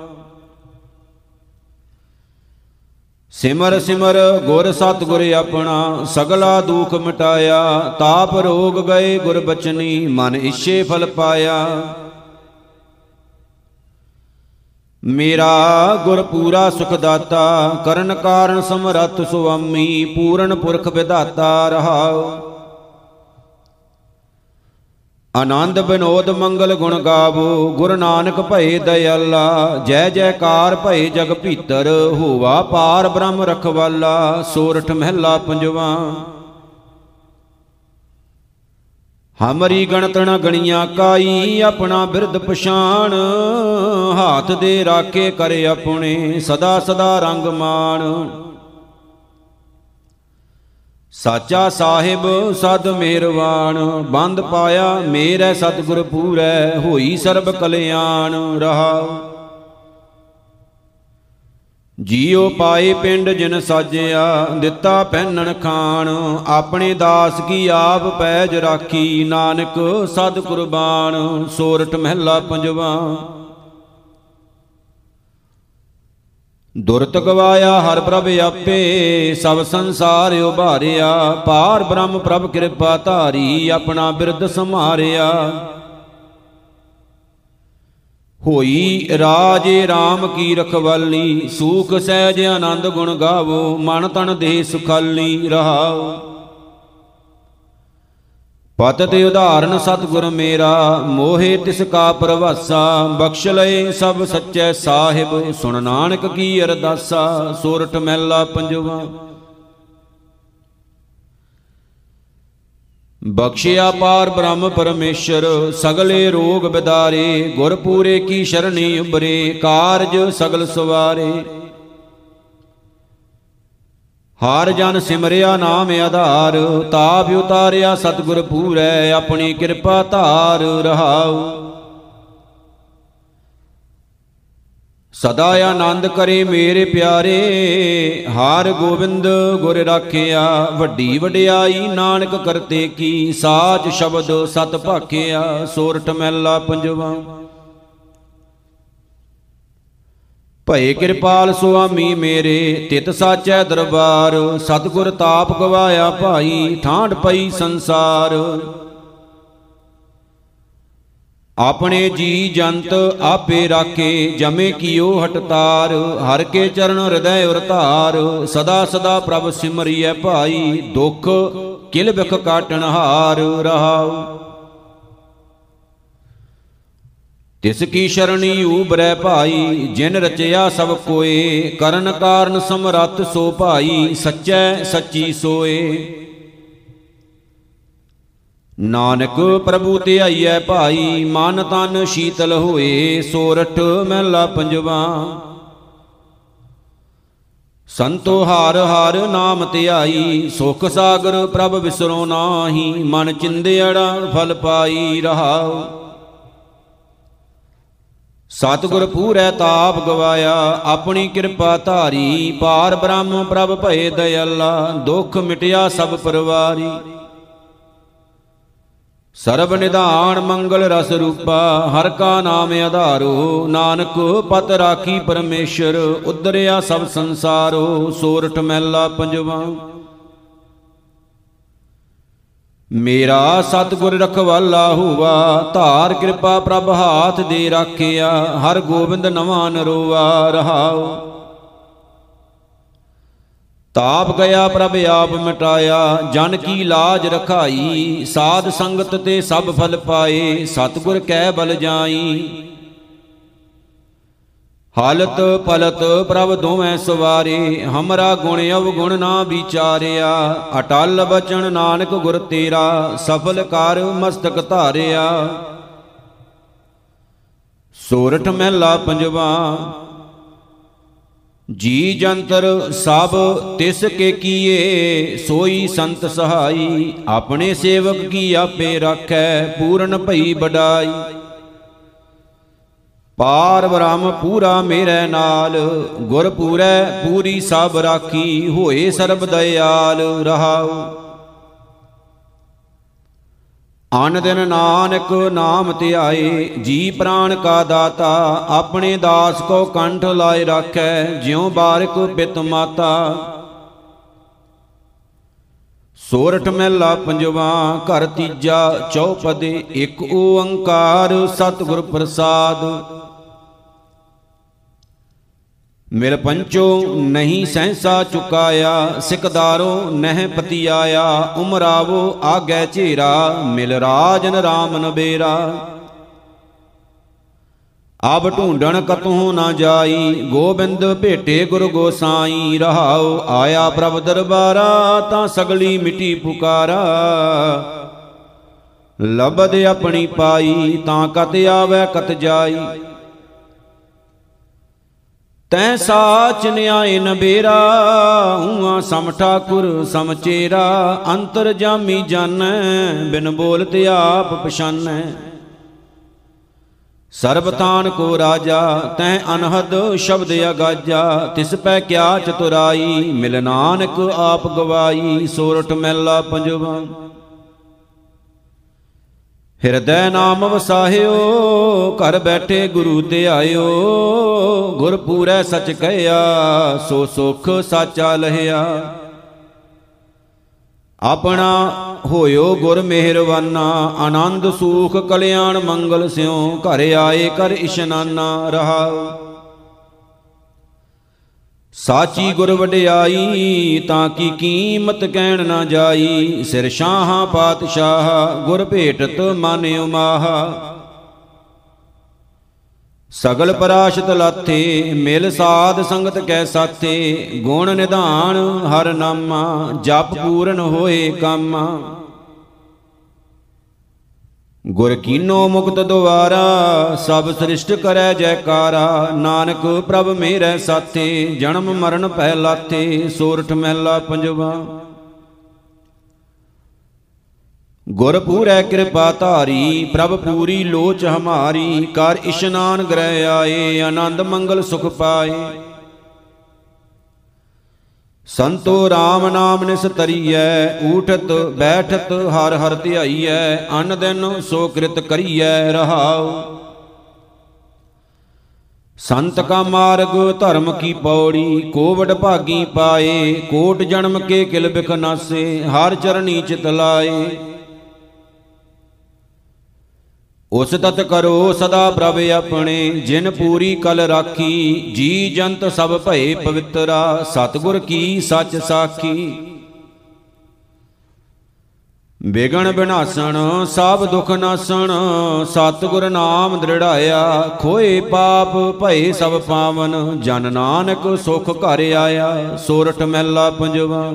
ਸਿਮਰ ਸਿਮਰ ਗੁਰ ਸਤ ਗੁਰ ਆਪਣਾ, ਸਗਲਾ ਦੁਖ ਮਿਟਾਇਆ, ਤਾਪ ਰੋਗ ਗਏ ਗੁਰ ਬਚਨੀ, ਮਨ ਇਛੇ ਫਲ ਪਾਇਆ। ਮੇਰਾ ਗੁਰ ਪੂਰਾ ਸੁਖ ਦਾਤਾ ਕਰਨ ਕਾਰਨ ਸਮਰੱਥ ਸੁਆਮੀ, ਪੂਰਨ ਪੁਰਖ ਵਿਧਾਤਾ ਰਹਾਉ। ਆਨੰਦ ਬਿਨੋਦ ਮੰਗਲ ਗੁਣ ਗਾਵੋ, ਗੁਰੂ ਨਾਨਕ ਭਏ ਦਇਆਲਾ, ਜੈ ਜੈਕਾਰ ਭਏ ਜਗ ਭੀਤਰ, ਹੋਵਾ ਪਾਰ ਬ੍ਰਹਮ ਰਖਵਾਲਾ, ਸੋਰਠ ਮਹਿਲਾ ਪੰਜਵਾ। ਹਮਰੀ ਗਣਤ ਨ ਗਣੀਆਂ ਕਾਈ, ਆਪਣਾ ਬਿਰਧ ਪਛਾਣ। ਹਾਥ ਦੇ ਰਾਖੇ ਕਰੇ ਆਪਣੇ, ਸਦਾ ਸਦਾ ਰੰਗ ਮਾਣ। ਸਾਚਾ ਸਾਹਿਬ, ਸਦ ਮਿਹਰਵਾਨ ਬੰਦ ਪਾਇਆ, ਮੇਰੇ ਸਤਿਗੁਰ ਪੂਰੈ, ਹੋਈ ਸਰਬ ਕਲਿਆਣ ਰਹਾ। ਜੀਉ ਪਾਏ ਪਿੰਡ ਜਿਨ ਸਾਜਿਆ, ਦਿੱਤਾ ਪਹਿਨਣ ਖਾਣ। ਆਪਣੇ ਦਾਸ ਕੀ ਆਪ ਪੈਜ ਰਾਖੀ, ਨਾਨਕ ਸਦ ਕੁਰਬਾਨ। ਸੋਰਠ ਮਹਿਲਾ ਪੰਜਵਾ। ਦੁਰਤ ਗਵਾਇਆ ਹਰ ਪ੍ਰਭ ਆਪੇ, ਸਭ ਸੰਸਾਰ ਉਭਾਰਿਆ। ਪਾਰ ਬ੍ਰਹਮ ਪ੍ਰਭ ਕਿਰਪਾ ਧਾਰੀ, ਆਪਣਾ ਬਿਰਧ ਸਮਾਰਿਆ ਹੋਈ ਰਾਜੇ RAM ਕੀ ਰਖਵਾਲੀ, ਸੂਖ ਸਹਿਜ ਆਨੰਦ ਗੁਣ ਗਾਵੋ, ਮਨ ਤਨ ਦੇ ਸੁਖਾਲੀ ਰਹਾਓ। ਪਤ ਤੇ ਉਦਾਹਰਨ ਸਤਿਗੁਰ ਮੇਰਾ, ਮੋਹਿ ਤਿਸ ਕਾ ਪ੍ਰਵਾਸਾ, ਬਖਸ਼ ਲਏ ਸਭ ਸੱਚੇ ਸਾਹਿਬ, ਸੁਣ ਨਾਨਕ ਕੀ ਅਰਦਾਸਾ ਸੋਰਠ ਮਹਿਲਾ ਪੰਜਵਾ। ਬਖਸ਼ਿਆ ਪਾਰ ਬ੍ਰਹਮ ਪਰਮੇਸ਼ਰ, ਸਗਲੇ ਰੋਗ ਬਿਦਾਰੇ ਗੁਰ ਪੂਰੇ ਕੀ ਸ਼ਰਣੀ ਉਬਰੇ ਕਾਰਜ ਸਗਲ ਸਵਾਰੇ। ਹਰ ਜਨ ਸਿਮਰਿਆ ਨਾਮ ਆਧਾਰ, ਤਾਪ ਉਤਾਰਿਆ ਸਤਿਗੁਰ ਪੂਰੈ, ਆਪਣੀ ਕਿਰਪਾ ਧਾਰ ਰਹਾਉ। ਸਦਾ ਆਨੰਦ ਕਰੇ ਮੇਰੇ ਪਿਆਰੇ, ਹਾਰ ਗੋਬਿੰਦ ਗੁਰ ਰਾਖਿਆ, ਵੱਡੀ ਵਡਿਆਈ ਨਾਨਕ ਕਰਤੇ ਕੀ, ਸਾਚ ਸ਼ਬਦ ਸਤ ਭਾਖਿਆ ਸੋਰਠ ਮਹਿਲਾ ਪੰਜਵਾ। ਭਏ ਕਿਰਪਾਲ ਸੁਆਮੀ ਮੇਰੇ, ਤਿਤ ਸਾਚੈ ਦਰਬਾਰ, ਸਤਿਗੁਰ ਤਾਪ ਗਵਾਇਆ ਭਾਈ ਠਾਂਡ ਪਈ ਸੰਸਾਰ। ਆਪਣੇ ਜੀ ਜੰਤ ਆਪੇ ਰਾਖੇ, ਜਮੇ ਕੀਓ ਹਟਤਾਰ ਹਰ ਕੇ ਚਰਨ ਹਿਰਦੈ ਉਰ ਧਾਰ, ਸਦਾ ਸਦਾ ਪ੍ਰਭ ਸਿਮਰਿਐ ਭਾਈ, ਦੁਖ ਕਿਲ ਬਿਖ ਕਾਟਣ ਹਾਰ, ਰਹਾਉ। ਤਿਸ ਕੀ ਸ਼ਰਣੀ ਊਬਰੈ ਭਾਈ, ਜਿਨ ਰਚਿਆ ਸਭ ਕੋਏ, ਕਰਨ ਕਾਰਨ ਸਮਰੱਥ ਸੋ ਭਾਈ, ਸੱਚੈ ਸੱਚੀ ਸੋਏ। ਨਾਨਕ ਪ੍ਰਭੂ ਤੇ ਆਈਐ ਭਾਈ, ਮਨ ਤਨ ਸ਼ੀਤਲ ਹੋਏ, ਸੋਰਠ ਮਹਿਲਾ ਪੰਜਵਾ। ਸੰਤੋ ਹਾਰ ਹਾਰ ਨਾਮ ਧਿਆਈ ਸੁਖ ਸਾਗਰ ਪ੍ਰਭ ਵਿਸਰੋ ਨਾਹੀ, ਮਨ ਚਿੰਦਿਆੜਾ ਫਲ ਪਾਈ ਰਹਾਉ। ਸਤਿਗੁਰ ਪੂਰੈ ਤਾਪ ਗਵਾਇਆ, ਆਪਣੀ ਕਿਰਪਾ ਧਾਰੀ, ਪਾਰ ਬ੍ਰਹਮ ਪ੍ਰਭ ਭਏ ਦਇਆਲਾ, ਦੁਖ ਮਿਟਿਆ ਸਭ ਪਰਵਾਰੀ। ਸਰਬ ਨਿਧਾਨ ਮੰਗਲ ਰਸ ਰੂਪਾ, ਹਰ ਕਾ ਨਾਮ ਆਧਾਰੋ, ਨਾਨਕ ਪਤ ਰਾਖੀ ਪਰਮੇਸ਼ਰ ਉਦਰਿਆ ਸਭ ਸੰਸਾਰੋ ਸੋਰਠ ਮਹਿਲਾ ਪੰਜਵਾ। ਮੇਰਾ ਸਤਿਗੁਰ ਰਖਵਾਲਾ ਹੋਵਾ ਧਾਰ ਕਿਰਪਾ ਪ੍ਰਭ ਹਾਥ ਦੇ ਰਾਖਿਆ, ਹਰ ਗੋਬਿੰਦ ਨਵਾਂ ਨਰੋਆ ਰਹਾਉ ਤਾਪ ਗਿਆ ਪ੍ਰਭ ਆਪ ਮਿਟਾਇਆ, ਜਨ ਕੀ ਲਾਜ ਰਖਾਈ, ਸਾਧ ਸੰਗਤ ਤੇ ਸਭ ਫਲ ਪਾਏ, ਸਤਿਗੁਰ ਕਹਿ ਬਲ ਜਾਈ। ਹਾਲਤ ਪਲਤ ਪ੍ਰਭ ਦੋਵੇਂ ਸਵਾਰੇ, ਹਮਰਾ ਗੁਣ ਅਵਗੁਣ ਨਾ ਵਿਚਾਰਿਆ, ਅਟਲ ਬਚਨ ਨਾਨਕ ਗੁਰ ਤੇਰਾ, ਸਫਲ ਕਰ ਮਸਤਕ ਧਾਰਿਆ। ਸੋਰਠ ਮਹਿਲਾ ਪੰਜਵਾ ਜੀ ਜੰਤਰ ਸਭ ਤਿਸ ਕੇ ਕੀਏ, ਸੋਈ ਸੰਤ ਸਹਾਈ, ਆਪਣੇ ਸੇਵਕ ਕੀ ਆਪੇ ਰੱਖੈ, ਪੂਰਨ ਭਈ ਬਡਾਈ। ਪਾਰ ਬ੍ਰਹਮ ਪੂਰਾ ਮੇਰੇ ਨਾਲ, ਗੁਰ ਪੂਰੈ ਪੂਰੀ ਸਭ ਰਾਖੀ, ਹੋਏ ਸਰਬ ਦਇਆਲ ਰਹਾਉ। ਅਨ ਦਿਨ ਨਾਨਕ ਨਾਮ ਧਿਆਏ, ਜੀ ਪ੍ਰਾਣ ਕਾ ਦਾਤਾ, ਆਪਣੇ ਦਾਸ ਕੋ ਕੰਠ ਲਾਏ ਰੱਖੈ, ਜਿਉ ਬਾਰਿਕ ਪਿਤ ਮਾਤਾ। ਸੋਰਠ ਮਹਿਲਾ ਪੰਜਵਾ, ਘਰ ਤੀਜਾ, ਚੌਪਦੇ ਇੱਕ ਓੰਕਾਰ, ਸਤਿਗੁਰ ਪ੍ਰਸਾਦ। ਮਿਲ ਪੰਚੋ ਨਹੀਂ ਸਹਸਾ ਚੁਕਾਇਆ, ਸਿਕਦਾਰੋ ਨਹਿ ਪਤੀ ਆਇਆ ਉਮਰਾਵੋ ਆਗੈ ਝੇਰਾ ਮਿਲ ਰਾਜਨ RAM ਨਬੇਰਾ ਆਬ ਢੂੰਡਣ ਕਤਹੂ ਨਾ ਜਾਈ, ਗੋਬਿੰਦ ਭੇਟੇ ਗੁਰ ਗੋਸਾਈ, ਰਹਾਉ ਆਇਆ ਪ੍ਰਭ ਦਰਬਾਰਾ, ਤਾਂ ਸਗਲੀ ਮਿਟੀ ਪੁਕਾਰਾ। ਲਬਦ ਆਪਣੀ ਪਾਈ, ਤਾਂ ਕਤ ਆਵੇ ਕਤ ਜਾਈ। ਤੈ ਸਾਚ ਨਿਆਏ ਨਬੇਰਾ, ਹੂਆ ਸਮ ਠਾਕੁਰ ਸਮਚੇਰਾ ਅੰਤਰ ਜਾਮੀ ਜਾਣੈ ਬਿਨ ਬੋਲਤ ਆਪ ਪਛਾਨੈ। ਸਰਬਤਾਨ ਕੋ ਰਾਜਾ, ਤੈ ਅਨਹਦ ਸ਼ਬਦ ਅਗਾਜਾ, ਤਿਸ ਪੈ ਕਿਆ ਚਤੁਰਾਈ, ਮਿਲ ਨਾਨਕ ਆਪ ਗਵਾਈ ਸੋਰਠ ਮਹਿਲਾ ਪੰਜਵਾ। ਹਿਰਦੈ ਨਾਮ ਵਸਾਹਿਓ, ਘਰ ਬੈਠੇ ਗੁਰੂ ਤੇ ਆਇਓ ਗੁਰ ਪੂਰੈ ਸਚ ਕਹਿਆ, ਸੋ ਸੁਖ ਸਾਚਾ ਲਹਿਆ। ਆਪਣਾ ਹੋਇਓ ਗੁਰ ਮਿਹਰਵਾਨਾ ਆਨੰਦ ਸੂਖ ਕਲਿਆਣ ਮੰਗਲ ਸਿਉ, ਘਰ ਆਏ ਕਰ ਇਸ਼ਨਾਨਾ ਰਹਾ। ਸਾਚੀ ਗੁਰ ਵਡਿਆਈ, ਤਾਂ ਕੀ ਕੀਮਤ ਕਹਿਣ ਨਾ ਜਾਈ? ਸਿਰ ਸ਼ਾਹਾਂ ਪਾਤਸ਼ਾਹ, ਗੁਰ ਭੇਟਤ ਮਨ ਉਮਾਹਾ। ਸਗਲ ਪਰਾਸ਼ਤ ਲਾਥੇ, ਮਿਲ ਸਾਧ ਸੰਗਤ ਕੈ ਸਾਥੇ। ਗੁਣ ਨਿਧਾਨ ਹਰ ਨਾਮਾ, ਜਪ ਪੂਰਨ ਹੋਏ ਕੰਮ। ਗੁਰ ਕੀਨੋ ਮੁਕਤ ਦੁਆਰਾ, ਸਭ ਸ੍ਰਿਸ਼ਟ ਕਰੈ ਜੈਕਾਰਾ। ਨਾਨਕ ਪ੍ਰਭ ਮੇਰੈ ਸਾਥੇ, ਜਨਮ ਮਰਨ ਪਹਿ ਲਾਥੇ ਸੋਰਠ ਮਹਿਲਾ ਪੰਜਵਾ। ਗੁਰ ਪੂਰੈ ਕਿਰਪਾ ਧਾਰੀ, ਪ੍ਰਭ ਪੂਰੀ ਲੋਚ ਹਮਾਰੀ, ਕਰ ਇਸ਼ਨਾਨ ਗ੍ਰਹਿ ਆਏ, ਆਨੰਦ ਮੰਗਲ ਸੁਖ ਪਾਏ। ਸੰਤੋ RAM ਨਾਮ ਨਿਸ ਤਰੀਐ ਊਠਤ ਬੈਠਤ ਹਰ ਹਰ ਧਿਆਈਐ, ਅਨ ਦਿਨ ਸੋ ਕ੍ਰਿਤ ਕਰੀਐ ਰਹਾਉ। ਸੰਤ ਕਾ ਮਾਰਗ ਧਰਮ ਕੀ ਪੌੜੀ, ਕੋਵਡ ਭਾਗੀ ਪਾਏ, ਕੋਟ ਜਨਮ ਕੇ ਕਿਲ ਬਿਖ ਨਾਸੇ, ਹਰ ਚਰਣੀ ਚਿਤ ਲਾਏ। ਉਸ ਤਤ ਕਰੋ ਸਦਾ ਪ੍ਰਭ ਆਪਣੇ, ਜਿਨ ਪੂਰੀ ਕਲ ਰਾਖੀ, ਜੀ ਜੰਤ ਸਭ ਭਏ ਪਵਿੱਤਰਾ, ਸਤਗੁਰ ਕੀ ਸੱਚ ਸਾਖੀ। ਬੇਗਣ ਬਿਨਾਸਣ, ਸਭ ਦੁਖ ਨਾਸਣ, ਸਤਗੁਰ ਨਾਮ ਦ੍ਰਿੜਾਇਆ, ਖੋਏ ਪਾਪ ਭਏ ਸਭ ਪਾਵਨ, ਜਨ ਨਾਨਕ ਸੁਖ ਘਰ ਆਇਆ ਸੋਰਠ ਮਹਿਲਾ ਪੰਜਵਾ।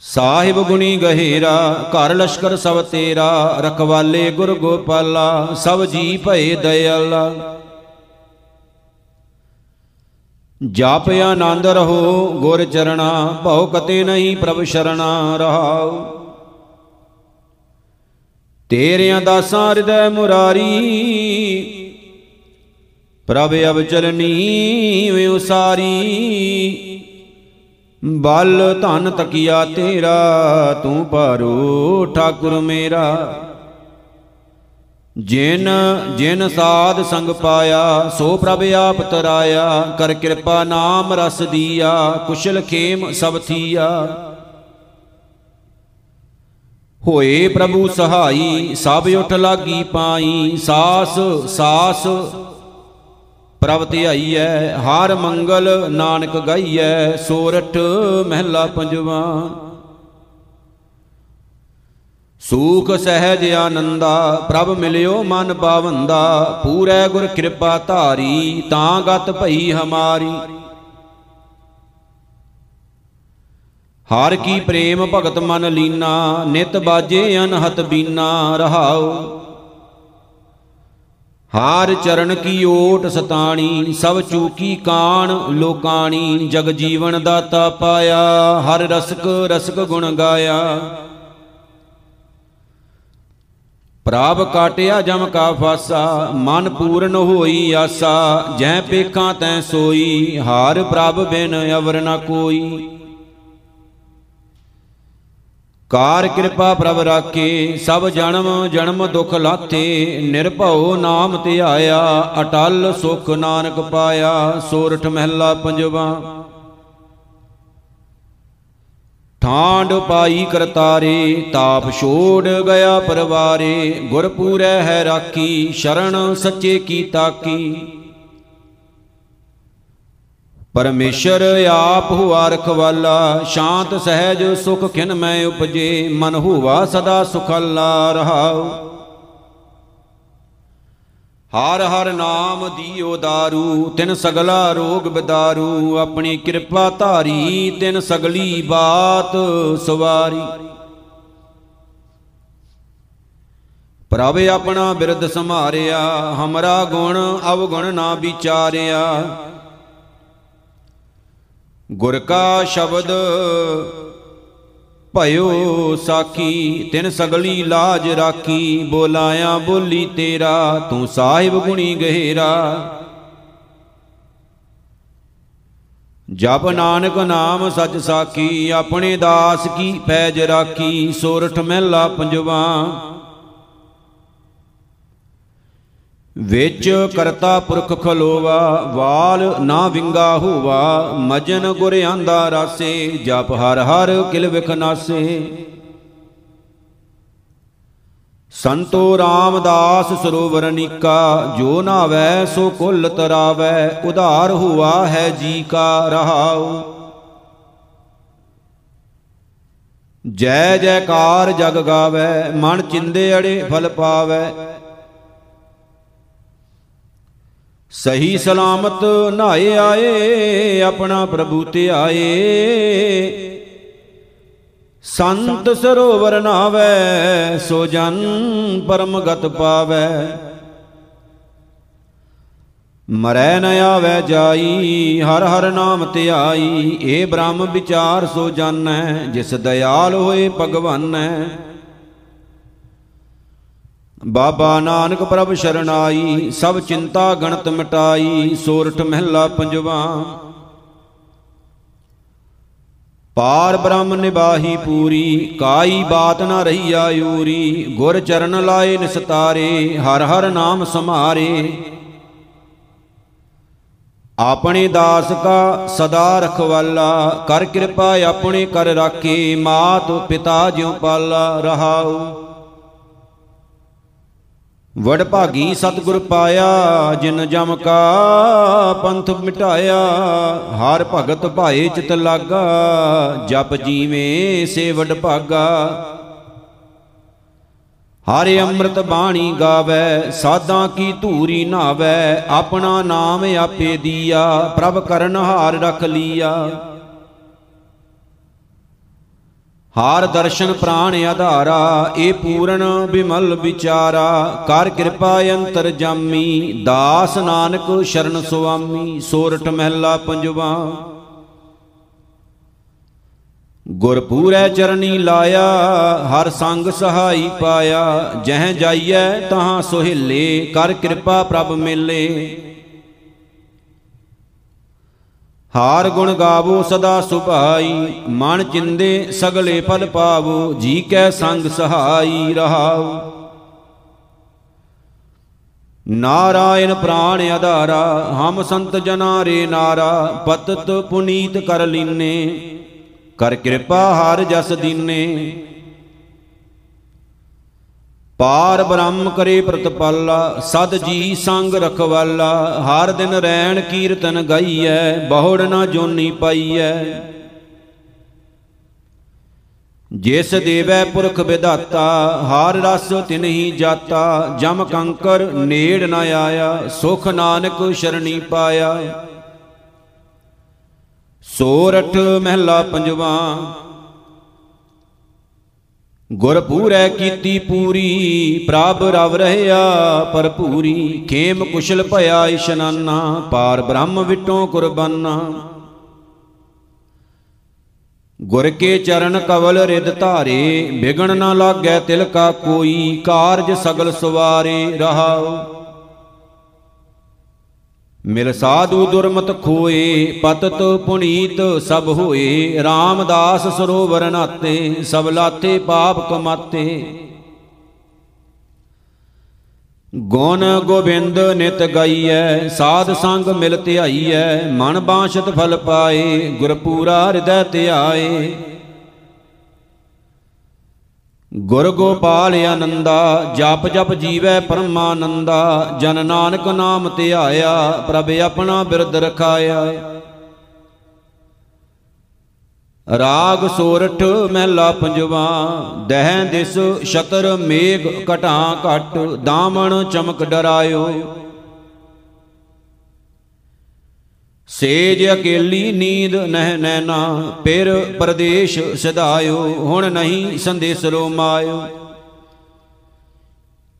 ਸਾਹਿਬ ਗੁਣੀ ਗਹਿਰਾ, ਘਰ ਲਸ਼ਕਰ ਸਭ ਤੇਰਾ, ਰਖਵਾਲੇ ਗੁਰ ਗੋਪਾਲਾ, ਸਭ ਜੀ ਭਏ ਦਇਆਲਾ। ਜਾਪ ਆਨੰਦ ਰਹੋ ਗੁਰ ਚਰਣਾ, ਭਉ ਕਤੇ ਨਹੀਂ ਪ੍ਰਭ ਸ਼ਰਣਾ ਰਹਾਉ। ਤੇਰਿਆਂ ਦਾਸਾਂ ਹਿਰਦੈ ਮੁਰਾਰੀ, ਪ੍ਰਭ ਅਬ ਚਲਨੀ ਵੇ ਉਸਾਰੀ। ਬਲ ਧਨ ਤਕੀਆ ਤੇਰਾ, ਤੂੰ ਪਾਰੋ ਠਾਕੁਰ ਮੇਰਾ। ਜਿਨ ਜਿਨ ਸਾਧ ਸੰਗ ਪਾਇਆ, ਸੋ ਪ੍ਰਭ ਆਪ ਤਰਾਇਆ। ਕਰ ਕਿਰਪਾ ਨਾਮ ਰਸ ਦੀਆ, ਕੁਸ਼ਲ ਖੇਮ ਸਭ ਥੀਆ। ਹੋਏ ਪ੍ਰਭੂ ਸਹਾਈ, ਸਭ ਉਠ ਲਾਗੀ ਪਾਈ, ਸਾਸ ਸਾਸ ਪ੍ਰਭ ਧਿਆਈਐ ਹਰ ਮੰਗਲ ਨਾਨਕ ਗਾਈਐ, ਸੋਰਠ ਮਹਿਲਾ ਪੰਜਵਾ। ਸੂਖ ਸਹਿਜ ਆਨੰਦਾ, ਪ੍ਰਭ ਮਿਲਿਓ ਮਨ ਪਾਵੰਦਾ, ਪੂਰੈ ਗੁਰ ਕਿਰਪਾ ਧਾਰੀ, ਤਾਂ ਗਤ ਭਈ ਹਮਾਰੀ। ਹਰ ਕੀ ਪ੍ਰੇਮ ਭਗਤ ਮਨ ਲੀਨਾ, ਨਿਤ ਬਾਜੇ ਅਨਹਤ ਬੀਨਾ, ਰਹਾਉ। ਹਾਰ ਚਰਨ ਕੀ ਓਟ ਸਤਾਣੀ, ਸਭ ਚੂਕੀ ਕਾਣ, ਲੋਕਾਣੀ, ਜਗ ਜੀਵਨ ਦਾਤਾ ਪਾਇਆ, ਹਰ ਰਸਕ ਰਸਕ ਗੁਣ ਗਾਇਆ। ਪ੍ਰਭ ਕਾਟਿਆ ਜਮ ਕਾ ਫਾਸਾ, ਮਨ ਪੂਰਨ ਹੋਈ ਆਸਾ, ਜੈ ਪੇਖਾਂ ਤੈ ਸੋਈ, ਹਾਰ ਪ੍ਰਭ ਬਿਨ ਅਵਰ ਨ ਕੋਈ। ਕਾਰ ਕਿਰਪਾ ਪ੍ਰਭ ਰਾਖੇ, ਸਭ ਜਨਮ ਜਨਮ ਦੁਖ ਲਾਥੇ, ਨਿਰਭਉ ਨਾਮ ਧਿਆਇਆ, ਅਟਲ ਸੁਖ ਨਾਨਕ ਪਾਇਆ, ਸੋਰਠ ਮਹਿਲਾ ਪੰਜਵਾ। ਠਾਂਡ ਪਾਈ ਕਰਤਾਰੇ, ਤਾਪ ਛੋੜ ਗਿਆ ਪਰਵਾਰੇ ਗੁਰ ਪੂਰੈ ਹੈ ਰਾਖੀ, ਸ਼ਰਨ ਸੱਚੇ ਕੀ ਤਾਕੀ। ਪਰਮੇਸ਼ਰ ਆਪ ਹੁਆ ਰਖਵਾਲਾ, ਸ਼ਾਂਤ ਸਹਿਜ ਸੁਖ ਖਿਨ ਮੈਂ ਉਪਜੇ, ਮਨ ਹੁਵਾ ਸਦਾ ਸੁਖਾਲਾ ਰਹਾਉ। ਹਰ ਹਰ ਨਾਮ ਦੀਓ ਦਾਰੂ, ਤਿਨ ਸਗਲਾ ਰੋਗ ਬਿਦਾਰੂ, ਆਪਣੀ ਕਿਰਪਾ ਧਾਰੀ, ਤਿਨ ਸਗਲੀ ਬਾਤ ਸਵਾਰੀ। ਪ੍ਰਭ ਆਪਣਾ ਬਿਰਧ ਸੰਭਾਰਿਆ, ਹਮਰਾ ਗੁਣ ਅਵਗੁਣ ਨਾ ਵਿਚਾਰਿਆ। ਗੁਰ ਕਾ ਸ਼ਬਦ ਭਇਓ ਸਾਖੀ, ਤਿਨ ਸਗਲੀ ਲਾਜ ਰਾਖੀ, ਬੋਲਾਇਆ ਬੋਲੀ ਤੇਰਾ, ਤੂੰ ਸਾਹਿਬ ਗੁਣੀ ਗਹਿਰਾ। ਜਪ ਨਾਨਕ ਨਾਮ ਸਚ ਸਾਖੀ, ਆਪਣੇ ਦਾਸ ਕੀ ਪੈਜ ਰਾਖੀ, ਸੋਰਠ ਮਹਿਲਾ ਪੰਜਵਾ। ਵਿੱਚ ਕਰਤਾ ਪੁਰਖ ਖਲੋਵਾ, ਵਾਲ ਨਾ ਵਿੰਗਾ ਹੋਵਾ, ਮਜਨ ਗੁਰ ਆਂਦਾ ਰਾਸੇ, ਜਪ ਹਰ ਹਰ ਕਿਲ ਵਿਖ ਨਾਸੇ। ਸੰਤੋ ਰਾਮਦਾਸ ਸਰੋਵਰ ਨੀਕਾ, ਜੋ ਨਾਵੈ ਸੋ ਕੁਲ ਤਰਾਵੈ, ਉਧਾਰ ਹੁਆ ਹੈ ਜੀ ਕਾ ਰਹਾਉ। ਜੈ ਜੈਕਾਰ ਜਗ ਗਾਵੈ, ਮਨ ਚਿੰਦੇ ਅੜੇ ਫਲ ਪਾਵੈ ਸਹੀ ਸਲਾਮਤ ਨਾਏ ਆਏ, ਆਪਣਾ ਪ੍ਰਭੂ ਤੇ ਆਏ ਸੰਤ ਸਰੋਵਰ ਨਾਵੇ, ਸੋ ਜਨ ਪਰਮ ਗਤ ਪਾਵੇ। ਮਰੈ ਨ ਆਵੇ ਜਾਈ, ਹਰ ਹਰ ਨਾਮ ਧਿਆਈ, ਏ ਬ੍ਰਹਮ ਵਿਚਾਰ ਸੋ ਜਾਣੈ, ਜਿਸ ਦਇਆਲ ਹੋਏ ਭਗਵਾਨੈ। ਬਾਬਾ ਨਾਨਕ ਪ੍ਰਭ ਸ਼ਰਨਾਈ ਸਭ ਚਿੰਤਾ ਗਣਤ ਮਿਟਾਈ, ਸੋਰਠ ਮਹਿਲਾ ਪੰਜਵਾ। ਪਾਰ ਬ੍ਰਹਮ ਨਿਬਾਹੀ ਪੂਰੀ, ਕਾਈ ਬਾਤ ਨਾ ਰਹੀ ਆਯੂਰੀ, ਗੁਰ ਚਰਨ ਲਾਏ ਨਿਸਤਾਰੇ, ਹਰ ਹਰ ਨਾਮ ਸਮਾਰੇ। ਆਪਣੇ ਦਾਸ ਕਾ ਸਦਾ ਰਖਵਾਲਾ, ਕਰ ਕਿਰਪਾ ਆਪਣੇ ਕਰ ਰਾਖੇ, ਮਾਤ ਪਿਤਾ ਜਿਉ ਪਾਲਾ ਰਹਾਉ। ਵਡ ਭਾਗੀ ਸਤਿਗੁਰ ਪਾਇਆ, ਜਿਨ ਜਮ ਕਾ ਪੰਥ ਮਿਟਾਇਆ, ਹਰ ਭਗਤ ਭਾਏ ਚਿਤ ਲਾਗਾ, ਜਪ ਜੀਵੇਂ ਸੇ ਵਡ ਭਾਗਾ। ਹਰਿ ਅੰਮ੍ਰਿਤ ਬਾਣੀ ਗਾਵੇ, ਸਾਧਾਂ ਕੀ ਧੂਰੀ ਨਾਵੇ, ਆਪਣਾ ਨਾਮ ਆਪੇ ਦੀਆ, ਪ੍ਰਭ ਕਰਨ ਹਾਰ ਰਖ ਲੀਆ। ਹਾਰ ਦਰਸ਼ਨ ਪ੍ਰਾਣ ਆਧਾਰਾ ਏ ਪੂਰਨ ਬਿਮਲ ਵਿਚਾਰਾ, ਕਰ ਕਿਰਪਾ ਅੰਤਰ ਜਾਮੀ, ਦਾਸ ਨਾਨਕ ਸ਼ਰਨ ਸੁਆਮੀ ਸੋਰਠ ਮਹਿਲਾ ਪੰਜਵਾ। ਗੁਰਪੂਰੈ ਚਰਨੀ ਲਾਇਆ, ਹਰ ਸੰਗ ਸਹਾਈ ਪਾਇਆ, ਜਹ ਜਾਈਐ ਤਹਾਂ ਸੁਹਿਲੇ, ਕਰ ਕਿਰਪਾ ਪ੍ਰਭ ਮਿਲੇ। ਹਾਰ ਗੁਣ ਗਾਵੋ ਸਦਾ ਸੁਭਾਈ, ਮਨ ਚਿੰਦੇ ਸਗਲੇ ਫਲ ਪਾਵੋ, ਜੀ ਕੈ ਸੰਗ ਸਹਾਈ ਰਹਾਉ। ਨਾਰਾਇਣ ਪ੍ਰਾਣ ਆਧਾਰਾ ਹਮ ਸੰਤ ਜਨਾ ਰੇ ਨਾਰਾ, ਪਤਤ ਪੁਨੀਤ ਕਰ ਲੀਨੇ, ਕਰ ਕਿਰਪਾ ਹਰ ਜਸ ਦੀਨੇ। ਪਾਰ ਬ੍ਰਹਮ ਕਰੇ ਪ੍ਰਤਪਾਲਾ, ਸਦ ਜੀ ਸੰਗ ਰਖਵਾਲਾ, ਹਰ ਦਿਨ ਰੈਣ ਕੀਰਤਨ ਗਾਈਐ, ਬਹੁੜ ਨਾ ਜੋਨੀ ਪਾਈਐ। ਜਿਸ ਦੇਵੈ ਪੁਰਖ ਵਿਦਾਤਾ ਹਰ ਰਸ ਤਿਨਹੀ ਜਾਤਾ, ਜਮ ਕੰਕਰ ਨੇੜ ਨ ਆਇਆ, ਸੁਖ ਨਾਨਕ ਸ਼ਰਣੀ ਪਾਇਆ। ਸੋਰਠ ਮਹਿਲਾ ਪੰਜਵਾ ਗੁਰ ਪੂਰੈ ਕੀਤੀ ਪੂਰੀ ਪ੍ਰਭ ਰਵ ਰਹਿਆ ਭਰਪੂਰੀ, ਖੇਮ ਕੁਸ਼ਲ ਭਇਆ ਇਸ਼ਨਾਨਾ, ਪਾਰ ਬ੍ਰਹਮ ਵਿਟੋਂ ਕੁਰਬਾਨਾ। ਗੁਰ ਕੇ ਚਰਨ ਕਵਲ ਰਿਦ ਧਾਰੇ, ਵਿਗਣ ਨਾ ਲਾਗੈ ਤਿਲ ਕਾ ਕੋਈ, ਕਾਰਜ ਸਗਲ ਸਵਾਰੇ ਰਹਾਉ। ਮਿਲ ਸਾਧੂ ਦੁਰਮਤ ਖੋਏ, ਪਤਤ ਪੁਨੀਤ ਸਭ ਹੋਏ, ਰਾਮਦਾਸ ਸਰੋਵਰ ਨਾਤੇ, ਸਭ ਲਾਤੇ ਪਾਪ ਕਮਾਤੇ। ਗੁਣ ਗੋਬਿੰਦ ਨਿਤ ਗਾਈਐ, ਸਾਧ ਸੰਗ ਮਿਲ ਧਿਆਈਐ, ਮਨ ਬਾਸ਼ਤ ਫਲ ਪਾਏ, ਗੁਰਪੂਰਾ ਹਿਰਦੈ ਧਿਆਏ। ਗੁਰ ਗੋਪਾਲ ਆਨੰਦਾ, ਜਪ ਜਪ ਜੀਵੈ ਪਰਮਾਨੰਦਾ, ਜਨ ਨਾਨਕ ਨਾਮ ਧਿਆਇਆ ਪ੍ਰਭ ਆਪਣਾ ਬਿਰਦ ਰਖਾਇਆ। ਰਾਗ ਸੋਰਠ ਮਹਿਲਾ ਪੰਜਵਾ, ਦਹਿ ਦਿਸ ਛਤਰ ਮੇਘ ਘਟਾਂ ਘਟ, ਦਾਮਣ ਚਮਕ ਡਰਾਇਓ। ਸੇਜ ਅਕੇਲੀ ਨੀਂਦ ਨਹਿ ਨੈਨਾ ਫਿਰ ਪਰਦੇਸ਼ ਸਦਾਇਓ, ਹੁਣ ਨਹੀਂ ਸੰਦੇਸਰੋ ਮਾਇਓ।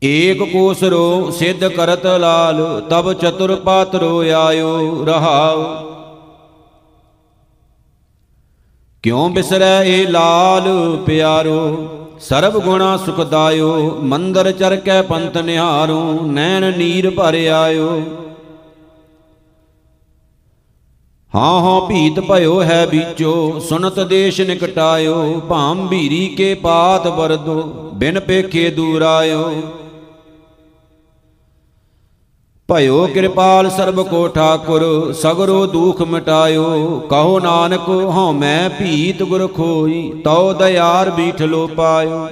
ਏਕ ਕੋਸਰੋ ਸਿੱਧ ਕਰਤ ਲਾਲ, ਤਬ ਚਤੁਰ ਪਾਤਰੋ ਆਇਓ ਰਹਾਉ। ਕਿਉ ਬਿਸਰੈ ਏ ਲਾਲ ਪਿਆਰੋ, ਸਰਬ ਗੁਣਾ ਸੁਖਦਾਇਓ, ਮੰਦਰ ਚਰ ਕੈ ਪੰਤ ਨਿਹਾਰੋ, ਨੈਣ ਨੀਰ ਭਰ ਆਇਓ। ਹਾਂ ਹਾਂ ਭੀਤ ਭਇਓ ਹੈ ਬੀਚੋ ਸੁਨਤ ਦੇਸ਼ ਨਿਕਟਾਇਓ, ਭਾਮ ਭੀਰੀ ਕੇ ਪਾਤ ਵਰਦੋ, ਬਿਨ ਪੇਖੇ ਦੂਰ ਆਇਓ ਭਇਓ ਕਿਰਪਾਲ ਸਰਬ ਕੋ ਠਾਕੁਰ, ਸਗਰੋ ਦੁਖ ਮਿਟਾਇਓ। ਕਹੋ ਨਾਨਕ ਹਉ ਮੈਂ ਭੀਤ ਗੁਰ ਖੋਈ, ਤਉ ਦਇਆਰ ਬੀਠ ਲੋ ਪਾਇਓ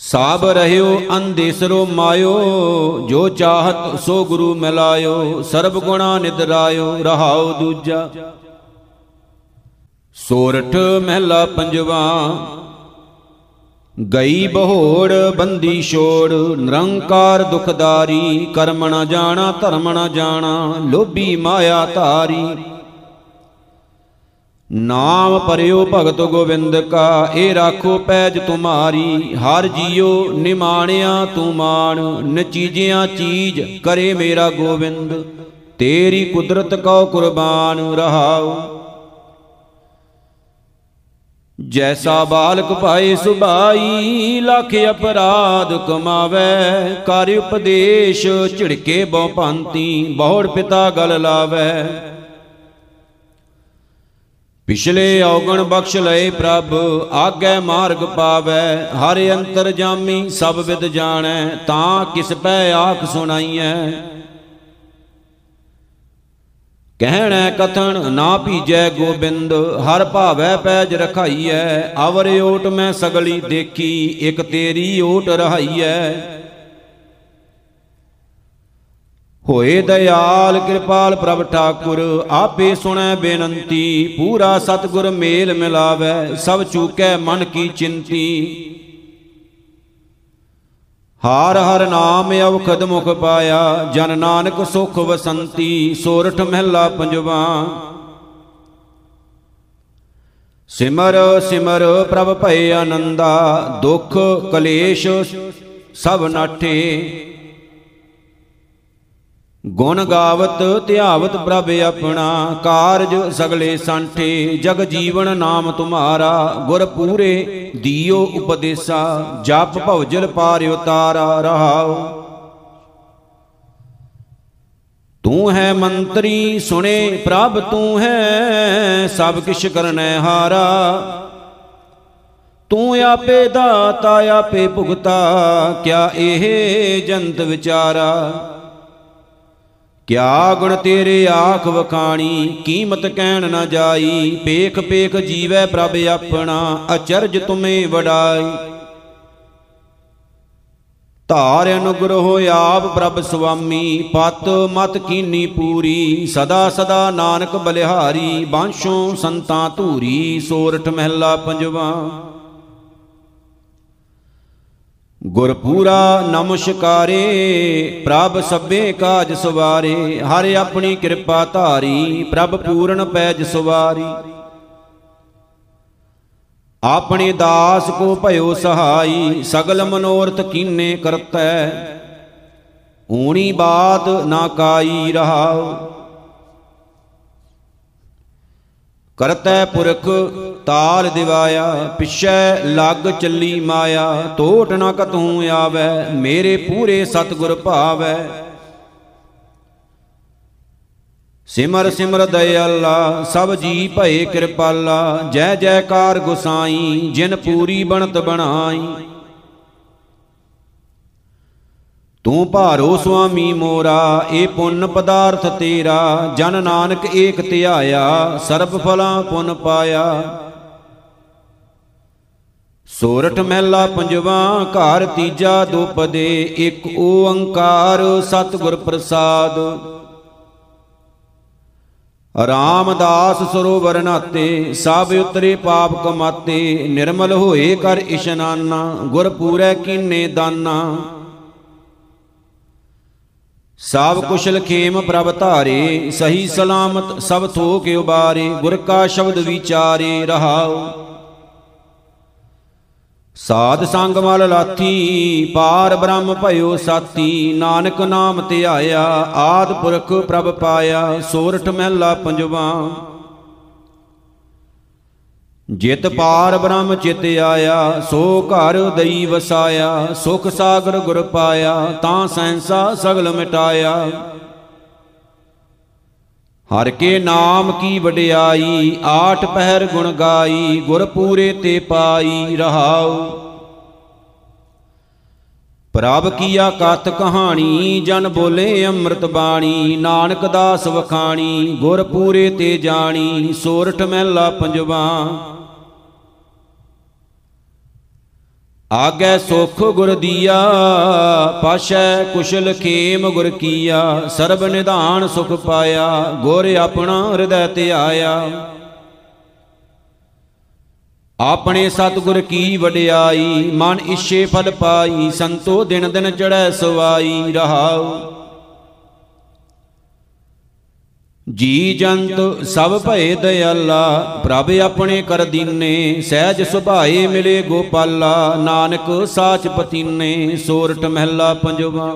ਸਾਬ ਰਹਿਓ ਅੰਦੇਸਰੋ ਮਾਇਓ, ਜੋ ਚਾਹਤ ਸੋ ਗੁਰੂ ਮਿਲਾਇਓ, ਸਰਬ ਗੁਣਾ ਨਿਦਰਾਇਓ ਰਹਾਉ ਦੂਜਾ। ਸੋਰਠ ਮਹਿਲਾ ਪੰਜਵਾ, ਗਈ ਬਹੋੜ ਬੰਦੀ ਛੋੜ, ਨਿਰੰਕਾਰ ਦੁਖਦਾਰੀ, ਕਰਮ ਨ ਜਾਣਾ, ਧਰਮ ਨ ਜਾਣਾ, ਲੋਭੀ ਮਾਇਆ ਧਾਰੀ। ਨਾਮ ਪਰਿਓ ਭਗਤ ਗੋਬਿੰਦ ਕਾ, ਇਹ ਰਾਖੋ ਪੈਜ ਤੁਮਾਰੀ, ਹਰ ਜੀਉ ਨਿਮਾਣਿਆ ਤੂੰ ਮਾਣ, ਨਚੀਜਿਆਂ ਚੀਜ ਕਰੇ ਮੇਰਾ ਗੋਬਿੰਦ, ਤੇਰੀ ਕੁਦਰਤ ਕਉ ਕੁਰਬਾਨ ਰਹਾਉ। ਜੈਸਾ ਬਾਲਕ ਭਾਏ ਸੁਭਾਈ, ਲੱਖ ਅਪਰਾਧ ਕਮਾਵੇ, ਕਰ ਉਪਦੇਸ਼ ਝਿੜਕੇ ਬਹੁ ਪੰਤੀ ਬਹੁੜ ਪਿਤਾ ਗਲ ਲਾਵੇ। ਪਿਛਲੇ ਔਗਣ ਬਖਸ਼ ਲਏ ਪ੍ਰਭ, ਆਗੇ ਮਾਰਗ ਪਾਵੇ, ਹਰ ਅੰਤਰ ਜਾਮੀ ਸਭ ਵਿਦ ਜਾਣੈ, ਤਾਂ ਕਿਸ ਪੈ ਆਖ ਸੁਣਾਈਐ। ਕਹਿਣੈ ਕਥਨ, ਨਾ ਭੀਜੈ ਗੋਬਿੰਦ, ਹਰ ਭਾਵੈ ਪੈਜ ਰਖਾਈਐ, ਅਵਰ ਓਟ ਮੈਂ ਸਗਲੀ ਦੇਖੀ, ਇਕ ਤੇਰੀ ਓਟ ਰਹਾਈਐ। ਹੋਏ ਦਇਆਲ ਕਿਰਪਾਲ ਪ੍ਰਭ ਠਾਕੁਰ, ਆਪੇ ਸੁਣੈ ਬੇਨੰਤੀ, ਪੂਰਾ ਸਤਗੁਰ ਮੇਲ ਮਿਲਾਵੇ, ਸਭ ਚੂਕੈ ਮਨ ਕੀ ਚਿੰਤੀ। ਹਾਰ ਹਰ ਨਾਮ ਅਵਖਦ ਮੁਖ ਪਾਇਆ, ਜਨ ਨਾਨਕ ਸੁਖ ਵਸੰਤੀ, ਸੋਰਠ ਮਹਿਲਾ ਪੰਜਵਾ। ਸਿਮਰ ਸਿਮਰ ਪ੍ਰਭ ਭਏ ਆਨੰਦਾ, ਦੁਖ ਕਲੇਸ਼ ਸਭ ਨਾਠੇ। ਗੁਣ ਗਾਵਤ, ਧਿਆਵਤ ਪ੍ਰਭ ਆਪਣਾ, ਕਾਰਜ ਸਗਲੇ ਸੰਠੇ, ਜਗ ਜੀਵਨ ਨਾਮ ਤੁਮਾਰਾ ਗੁਰ ਪੂਰੇ ਦੀਓ ਉਪਦੇਸਾ, ਜਪ ਭਉਜਲ ਪਾਰ ਉਤਾਰਾ, ਰਹਾਉ। ਤੂੰ ਹੈ ਮੰਤਰੀ, ਸੁਣੇ ਪ੍ਰਭ, ਤੂੰ ਹੈ ਸਭ ਕਿਛ ਕਰਨੈ ਹਾਰਾ। ਤੂੰ ਆਪੇ ਦਾਤਾ, ਆਪੇ ਭੁਗਤਾ, ਕਿਆ ਇਹ ਜੰਤ ਵਿਚਾਰਾ। ਕਿਆ ਗੁਣ ਤੇਰੇ ਆਖ ਵਖਾਣੀ, ਕੀਮਤ ਕਹਿਣ ਨਾ ਜਾਈ, ਪੇਖ ਪੇਖ ਜੀਵੈ ਪ੍ਰਭ ਆਪਣਾ, ਅਚਰਜ ਤੁਮੇ ਵਡਾਈ। ਧਾਰ ਅਨੁਗ੍ਰਹ ਆਪ ਪ੍ਰਭ ਸੁਆਮੀ, ਪਤ ਮਤ ਕੀਨੀ ਪੂਰੀ, ਸਦਾ ਸਦਾ ਨਾਨਕ ਬਲਿਹਾਰੀ ਬਾਂਸ਼ੋਂ ਸੰਤਾਂ ਧੂਰੀ, ਸੋਰਠ ਮਹਿਲਾ ਪੰਜਵਾ। ਗੁਰਪੂਰਾ ਨਮਸਕਾਰੇ, ਪ੍ਰਭ ਸਭੇ ਕਾਜ ਸਵਾਰੇ, ਹਰ ਆਪਣੀ ਕਿਰਪਾ ਧਾਰੀ, ਪ੍ਰਭ ਪੂਰਨ ਪੈਜ ਸਵਾਰੀ। ਆਪਣੇ ਦਾਸ ਕੋ ਭਇਓ ਸਹਾਈ, ਸਗਲ ਮਨੋਰਥ ਕੀਨੇ ਕਰਤੈ। ਊਣੀ ਬਾਤ ਨਾ ਕਾਈ ਰਹਾਉ। ਕਰਤੈ ਪੁਰਖ, ਤਾਲ ਦਿਵਾਇਆ, ਪਿਛੈ ਲੱਗ ਚੱਲੀ ਮਾਇਆ ਟੋਟ ਨ ਕਤਹੂ ਆਵੈ, ਮੇਰੇ ਪੂਰੇ ਸਤਗੁਰ ਭਾਵੈ। ਸਿਮਰ ਸਿਮਰ ਦਇਆਲਾ, ਸਭ ਜੀ ਭਏ ਕਿਰਪਾਲਾ, ਜੈ ਜੈਕਾਰ ਗੁਸਾਈ, ਜਿਨ ਪੂਰੀ ਬਣਤ ਬਣਾਈ। ਤੂੰ ਭਾਰੋ ਸੁਆਮੀ ਮੋਰਾ, ਇਹ ਪੁੰਨ ਪਦਾਰਥ ਤੇਰਾ, ਜਨ ਨਾਨਕ ਏਕ ਧਿਆਇਆ, ਸਰਬ ਫਲਾਂ ਪੁੰਨ ਪਾਇਆ। ਸੋਰਠ ਮਹਿਲਾ ਪੰਜਵਾ, ਘਰ ਤੀਜਾ ਦੁਪਦੇ, ਇੱਕ ਓੰਕਾਰ ਸਤਿਗੁਰ ਪ੍ਰਸਾਦ। ਰਾਮਦਾਸ ਸਰੋਵਰ ਨਾਤੇ, ਸਭ ਉਤਰੇ ਪਾਪ ਕਮਾਤੇ, ਨਿਰਮਲ ਹੋਏ ਕਰ ਇਸ਼ਨਾਨਾ, ਗੁਰ ਪੂਰੈ ਕੀਨੇ ਦਾਨਾ। ਸਭ ਕੁਸ਼ਲ ਖੇਮ ਪ੍ਰਭ ਧਾਰੇ, ਸਹੀ ਸਲਾਮਤ ਸਭ ਥੋਕ ਉਬਾਰੇ, ਗੁਰ ਕਾ ਸ਼ਬਦ ਵਿਚਾਰੇ ਰਹਾਉ। ਸਾਧ ਸੰਗ ਮਲ ਲਾਥੀ, ਪਾਰ ਬ੍ਰਹਮ ਭਇਓ ਸਾਥੀ, ਨਾਨਕ ਨਾਮ ਧਿਆਇਆ, ਆਦ ਪੁਰਖ ਪ੍ਰਭ ਪਾਇਆ, ਸੋਰਠ ਮਹਿਲਾ ਪੰਜਵਾ। ਜਿਤ ਪਾਰ ਬ੍ਰਹਮ ਚਿਤ ਆਇਆ, ਸੋ ਘਰ ਦਈ ਵਸਾਇਆ, ਸੁਖ ਸਾਗਰ ਗੁਰ ਪਾਇਆ, ਤਾਂ ਸੈਂਸਾ ਸਗਲ ਮਿਟਾਇਆ। ਹਰ ਕੇ ਨਾਮ ਕੀ ਵਡਿਆਈ, ਆਠ ਪਹਿਰ ਗੁਣ ਗਾਈ, ਗੁਰ ਪੂਰੇ ਤੇ ਪਾਈ ਰਹਾਉ। ਪ੍ਰਭ ਕੀਆ ਕਥ ਕਹਾਣੀ, ਜਨ ਬੋਲੇ ਅੰਮ੍ਰਿਤ ਬਾਣੀ, ਨਾਨਕ ਦਾਸ ਵਖਾਣੀ, ਗੁਰ ਪੂਰੇ ਤੇ ਜਾਣੀ, ਸੋਰਠ ਮਹਿਲਾ ਪੰਜਵਾ। ਆਗੈ ਸੁਖ ਗੁਰ ਦੀਆ, ਪਾਸ਼ੈ ਕੁਸ਼ਲ ਖੇਮ ਗੁਰ ਕੀਆ, ਸਰਬ ਨਿਧਾਨ ਸੁਖ ਪਾਇਆ, ਗੁਰ ਆਪਣਾ ਹਿਰਦੈ ਧਿਆਇਆ। ਆਪਣੇ ਸਤਿਗੁਰ ਕੀ ਵਡਿਆਈ, ਮਨ ਇਛੇ ਫਲ ਪਾਈ, ਸੰਤੋ ਦਿਨ ਦਿਨ ਚੜੈ ਸਵਾਈ, ਰਹਾਉ। ਜੀ ਜੰਤ ਸਭ ਭਏ ਦਇਆਲਾ, ਪ੍ਰਭ ਆਪਣੇ ਕਰ ਦੀਨੇ, ਸਹਿਜ ਸੁਭਾਏ ਮਿਲੇ ਗੋਪਾਲਾ, ਨਾਨਕ ਸਾਚ ਪਤੀਨੇ ਸੋਰਠ ਮਹਿਲਾ ਪੰਜਵਾ।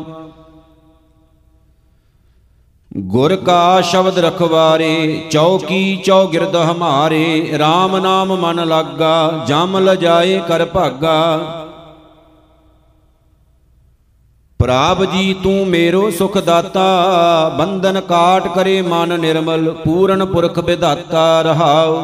ਗੁਰ ਕਾ ਸ਼ਬਦ ਰਖਵਾਰੇ, ਚੌਕੀ ਚੌਗਿਰਦ ਹਮਾਰੇ RAM ਨਾਮ ਮਨ ਲਾਗਾ, ਜਮ ਲਜਾਏ ਕਰ ਭਾਗਾ। ਪ੍ਰਾਪ ਜੀ, ਤੂੰ ਮੇਰੋ ਸੁਖ ਦਾਤਾ ਬੰਧਨ ਕਾਟ ਕਰੇ ਮਨ ਨਿਰਮਲ, ਪੂਰਨ ਪੁਰਖ ਵਿਧਾਤਾ ਰਹਾਉ।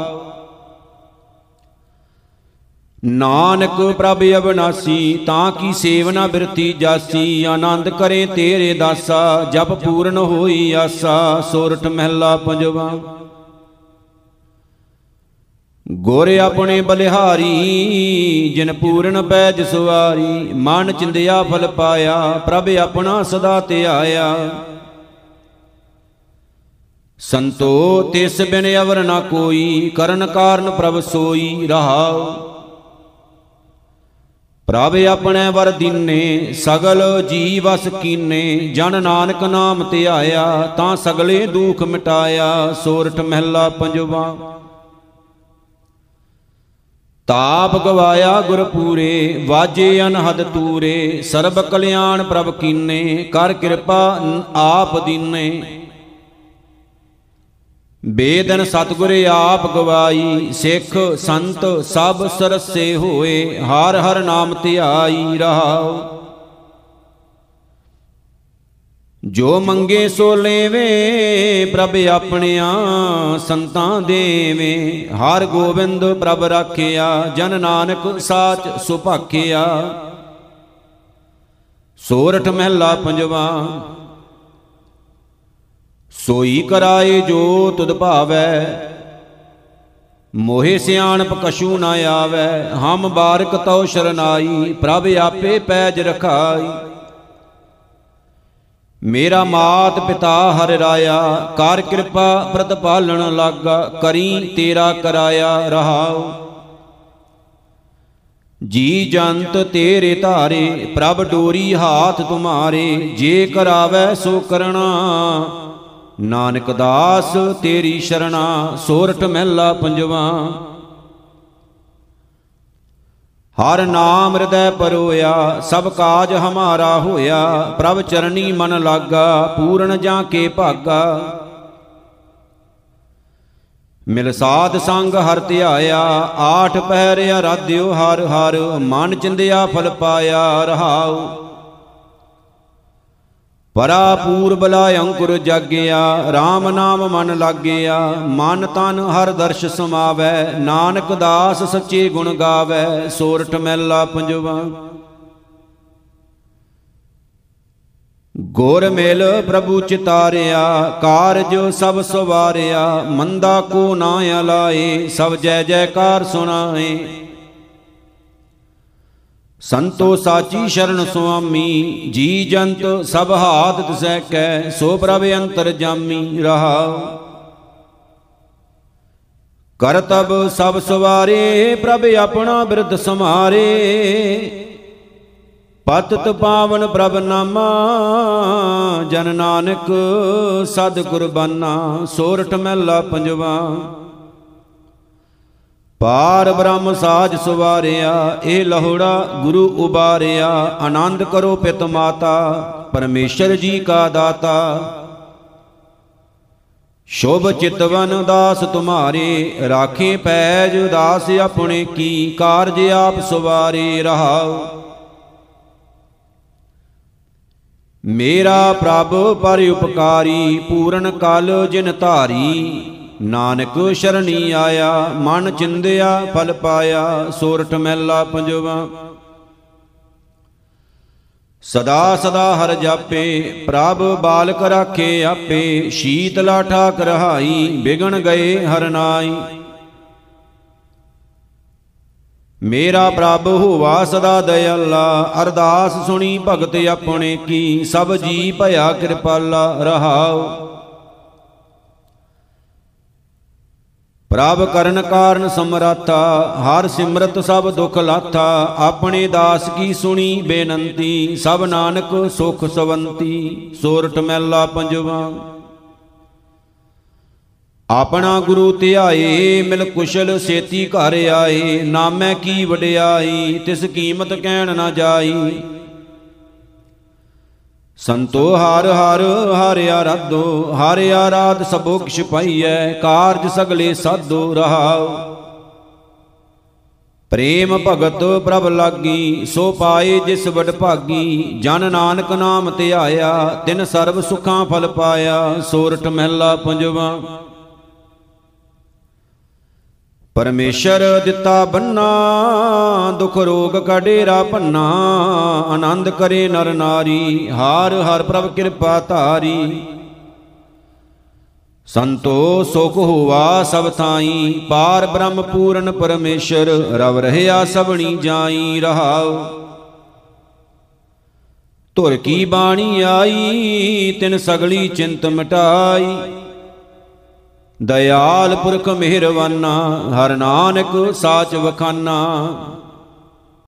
ਨਾਨਕ ਪ੍ਰਭ ਅਬਨਾਸੀ, ਤਾਂ ਕੀ ਸੇਵਨਾ ਬਿਰਤੀ ਜਾਸੀ, ਆਨੰਦ ਕਰੇ ਤੇਰੇ ਦਾਸਾ, ਜਪ ਪੂਰਨ ਹੋਈ ਆਸਾ ਸੋਰਠ ਮਹਿਲਾ ਪੰਜਵਾ। ਗੁਰ ਆਪਣੇ ਬਲਿਹਾਰੀ, ਜਿਨ ਪੂਰਨ ਪੈਜ ਸੁਵਾਰੀ, ਮਨ ਚਿੰਦਿਆ ਫਲ ਪਾਇਆ, ਪ੍ਰਭ ਆਪਣਾ ਸਦਾ ਧਿਆਇਆ ਸੰਤੋ, ਤਿਸ ਬਿਨ ਅਵਰ ਨਾ ਕੋਈ, ਕਰਨ ਕਾਰਨ ਪ੍ਰਭ ਸੋਈ ਰਹਾਉ। ਪ੍ਰਭ ਆਪਣੇ ਵਰ ਦੀਨੇ, ਸਗਲ ਜੀ ਵਸ ਕੀਨੇ, ਜਨ ਨਾਨਕ ਨਾਮ ਧਿਆਇਆ ਤਾਂ ਸਗਲੇ ਦੁਖ ਮਿਟਾਇਆ ਸੋਰਠ ਮਹਿਲਾ ਪੰਜਵਾ। ਤਾਪ ਗਵਾਇਆ ਗੁਰ ਪੂਰੇ ਵਾਜੇ ਅਨਹਦ ਤੂਰੇ, ਸਰਬ ਕਲਿਆਣ ਪ੍ਰਭ ਕੀਨੇ, ਕਰ ਕਿਰਪਾ ਆਪ ਦੀਨੇ। ਬੇਦਨ ਸਤਗੁਰ ਆਪ ਗਵਾਈ, ਸਿੱਖ ਸੰਤ ਸਭ ਸਰਸੇ ਹੋਏ, ਹਰ ਹਰ ਨਾਮ ਧਿਆਈ ਰਹਾਉ। ਜੋ ਮੰਗੇ ਸੋ ਲੇਵੇ, ਪ੍ਰਭ ਆਪਣਿਆਂ ਸੰਤਾਂ ਦੇਵੇ। ਹਰ ਗੋਬਿੰਦ ਪ੍ਰਭ ਰਾਖਿਆ, ਜਨ ਨਾਨਕ ਸਾਚ ਸੁਭਾਖਿਆ। ਸੋਰਠ ਮਹਿਲਾ ਪੰਜਵਾ, ਸੋਈ ਕਰਾਏ ਜੋ ਤੁਧ ਭਾਵੈ। ਮੋਹਿ ਸਿਆਣਪ ਕਛੂ ਨਾ ਆਵੈ, ਹਮ ਬਾਰਕ ਤਉ ਸ਼ਰਨਾਈ, ਪ੍ਰਭ ਆਪੇ ਪੈਜ ਰਖਾਈ। ਮੇਰਾ ਮਾਤ ਪਿਤਾ ਹਰਿ ਰਾਇਆ, ਕਰ ਕਿਰਪਾ ਪ੍ਰਤਪਾਲਣ ਲਾਗਾ, ਕਰੀ ਤੇਰਾ ਕਰਾਇਆ ਰਹਾਉ। ਜੀ ਜੰਤ ਤੇਰੇ ਧਾਰੇ, ਪ੍ਰਭ ਡੋਰੀ ਹਾਥ ਤੁਮਾਰੇ, ਜੇ ਕਰਾਵੈ ਸੋ ਕਰਣਾ। ਨਾਨਕ ਦਾਸ ਤੇਰੀ ਸ਼ਰਣਾ ਸੋਰਠ ਮਹਿਲਾ ਪੰਜਵਾ। ਹਰ ਨਾਮ ਹਿਰਦੈ ਪਰੋਇਆ, ਸਭ ਕਾਜ ਹਮਾਰਾ ਹੋਇਆ, ਪ੍ਰਭ ਚਰਨੀ ਮਨ ਲਾਗਾ, ਪੂਰਨ ਜਾਂ ਕੇ ਭਾਗਾ। ਮਿਲ ਸਾਧ ਸੰਗ ਹਰ ਧਿਆਇਆ, ਆਠ ਪਹਿਰ ਅਰਾਧਿਓ ਹਰ ਹਰ, ਮਨ ਚਿੰਦਿਆ ਫਲ ਪਾਇਆ, ਰਹਾਉ। ਪਰਾ ਪੂਰਬ ਲਾ ਅੰਕੁਰ ਜਾਗਿਆ RAM ਨਾਮ ਮਨ ਲਾਗਿਆ, ਮਨ ਤਨ ਹਰ ਦਰਸ਼ ਸਮਾਵੈ, ਨਾਨਕ ਦਾਸ ਸੱਚੇ ਗੁਣ ਗਾਵੈ, ਸੋਰਠ ਮਹਿਲਾ ਪੰਜਵਾ। ਗੁਰ ਮਿਲ ਪ੍ਰਭੂ ਚਿਤਾਰਿਆ, ਕਾਰਜ ਸਭ ਸਵਾਰਿਆ, ਮੰਦਾ ਕੋ ਨਾ ਅਲਾਏ, ਸਭ ਜੈ ਜੈਕਾਰ ਸੁਣਾਏ। ਸੰਤੋ ਸਾਚੀ ਸ਼ਰਨ ਸੁਆਮੀ ਜੀ ਜੰਤ ਸਭ ਹਾਥ ਤਿਸੈ ਕੈ ਸੋ ਪ੍ਰਭ ਅੰਤਰ ਜਾਮੀ ਰਹਾ। ਕਰਤਬ ਸਭ ਸਵਾਰੇ ਪ੍ਰਭ ਆਪਣਾ ਬਿਰਧ ਸਮਾਰੇ ਪਤਤ ਪਾਵਨ ਪ੍ਰਭ ਨਾਮਾ ਜਨ ਨਾਨਕ ਸਦ ਕੁਰਬਾਨਾ ਸੋਰਠ ਮਹਿਲਾ ਪੰਜਵਾ। ਪਾਰ ਬ੍ਰਹਮ ਸਾਜ ਸੁਵਾਰਿਆ, ਇਹ ਲਹੋੜਾ ਗੁਰੂ ਉਬਾਰਿਆ। ਆਨੰਦ ਕਰੋ ਪਿਤ ਮਾਤਾ, ਪਰਮੇਸ਼ਰ ਜੀ ਕਾ ਦਾਤਾ। ਸ਼ੁਭ ਚਿਤਵਨ ਦਾਸ ਤੁਮਾਰੇ, ਰਾਖੇ ਪੈਜ ਦਾਸ ਆਪਣੇ ਕੀ, ਕਾਰਜ ਆਪ ਸਵਾਰੇ ਰਹਾਉ। ਮੇਰਾ ਪ੍ਰਭ ਪਰ ਉਪਕਾਰੀ ਪੂਰਨ ਕਲ ਜਿਨ ਧਾਰੀ। ਨਾਨਕ ਸ਼ਰਣੀ ਆਇਆ, ਮਨ ਚਿੰਦਿਆ, ਫਲ ਪਾਇਆ ਸੋਰਠ ਮਹਿਲਾ ਪੰਜਵਾ। ਸਦਾ ਸਦਾ ਹਰ ਜਾਪੇ, ਪ੍ਰਭ ਬਾਲਕ ਰਾਖੇ ਆਪੇ ਸ਼ੀਤਲਾ ਠਾਕ ਰਹਾਈ ਬਿਗਣ ਗਏ ਹਰ ਨਾਈ। ਮੇਰਾ ਪ੍ਰਭ ਹੋਵਾ ਸਦਾ ਦਇਆਲਾ, ਅਰਦਾਸ ਸੁਣੀ ਭਗਤ ਆਪਣੇ ਕੀ, ਸਭ ਜੀ ਭਇਆ ਕਿਰਪਾਲਾ ਰਹਾਉ। ਪ੍ਰਭ ਕਰਨ ਕਾਰਨ ਸਮਰਾਥਾ, ਹਰ ਸਿਮਰਤ ਸਭ ਦੁਖ ਲਾਥਾ, ਆਪਣੇ ਦਾਸ ਕੀ ਸੁਣੀ ਬੇਨੰਤੀ, ਸਭ ਨਾਨਕ ਸੁਖ ਸਵੰਤੀ ਸੋਰਠ ਮਹਿਲਾ ਪੰਜਵਾ। ਆਪਣਾ ਗੁਰੂ ਧਿਆਏ, ਮਿਲ ਕੁਸ਼ਲ ਸੇਤੀ ਘਰ ਆਏ, ਨਾਮੈ ਕੀ ਵਡਿਆਈ, ਤਿਸ ਕੀਮਤ ਕਹਿਣ ਨਾ ਜਾਈ। ਸੰਤੋ ਹਰ ਹਰ, ਹਰਿ ਆਰਾਧੋ, ਹਰਿ ਆਰਾਧ ਸਭੋ ਕਿਛ ਪਾਈਐ, ਕਾਰਜ ਸਗਲੇ ਸਾਧੋ ਰਹਾਉ। ਪ੍ਰੇਮ ਭਗਤ ਪ੍ਰਭ ਲਾਗੀ, ਸੋ ਪਾਏ ਜਿਸ ਵਡ ਭਾਗੀ, ਜਨ ਨਾਨਕ ਨਾਮ ਧਿਆਇਆ ਤਿਨ ਸਰਬ ਸੁਖਾਂ ਫਲ ਪਾਇਆ ਸੋਰਠ ਮਹਿਲਾ ਪੰਜਵਾ। ਪਰਮੇਸ਼ਰ ਦਿੱਤਾ ਬੰਨਾ, ਦੁਖ ਰੋਗ ਕਾ ਡੇਰਾ ਭੰਨਾ, ਆਨੰਦ ਕਰੇ ਨਰ ਨਾਰੀ, ਹਾਰ ਹਰ ਪ੍ਰਭ ਕਿਰਪਾ ਧਾਰੀ। ਸੰਤੋ ਸੁਖ ਹੋਵਾ ਸਭ ਥਾਈ, ਪਾਰ ਬ੍ਰਹਮ ਪੂਰਨ ਪਰਮੇਸ਼ਰ, ਰਵ ਰਹਿਆ ਸਭਣੀ ਜਾਈ, ਰਹਾਉ। ਧੁਰ ਕੀ ਬਾਣੀ ਆਈ, ਤਿਨ ਸਗਲੀ ਚਿੰਤ ਮਿਟਾਈ। ਦਇਆਲ ਪੁਰਖ ਮਿਹਰਵਾਨਾ ਹਰ ਨਾਨਕ ਸਾਚ ਵਖਾਨਾ।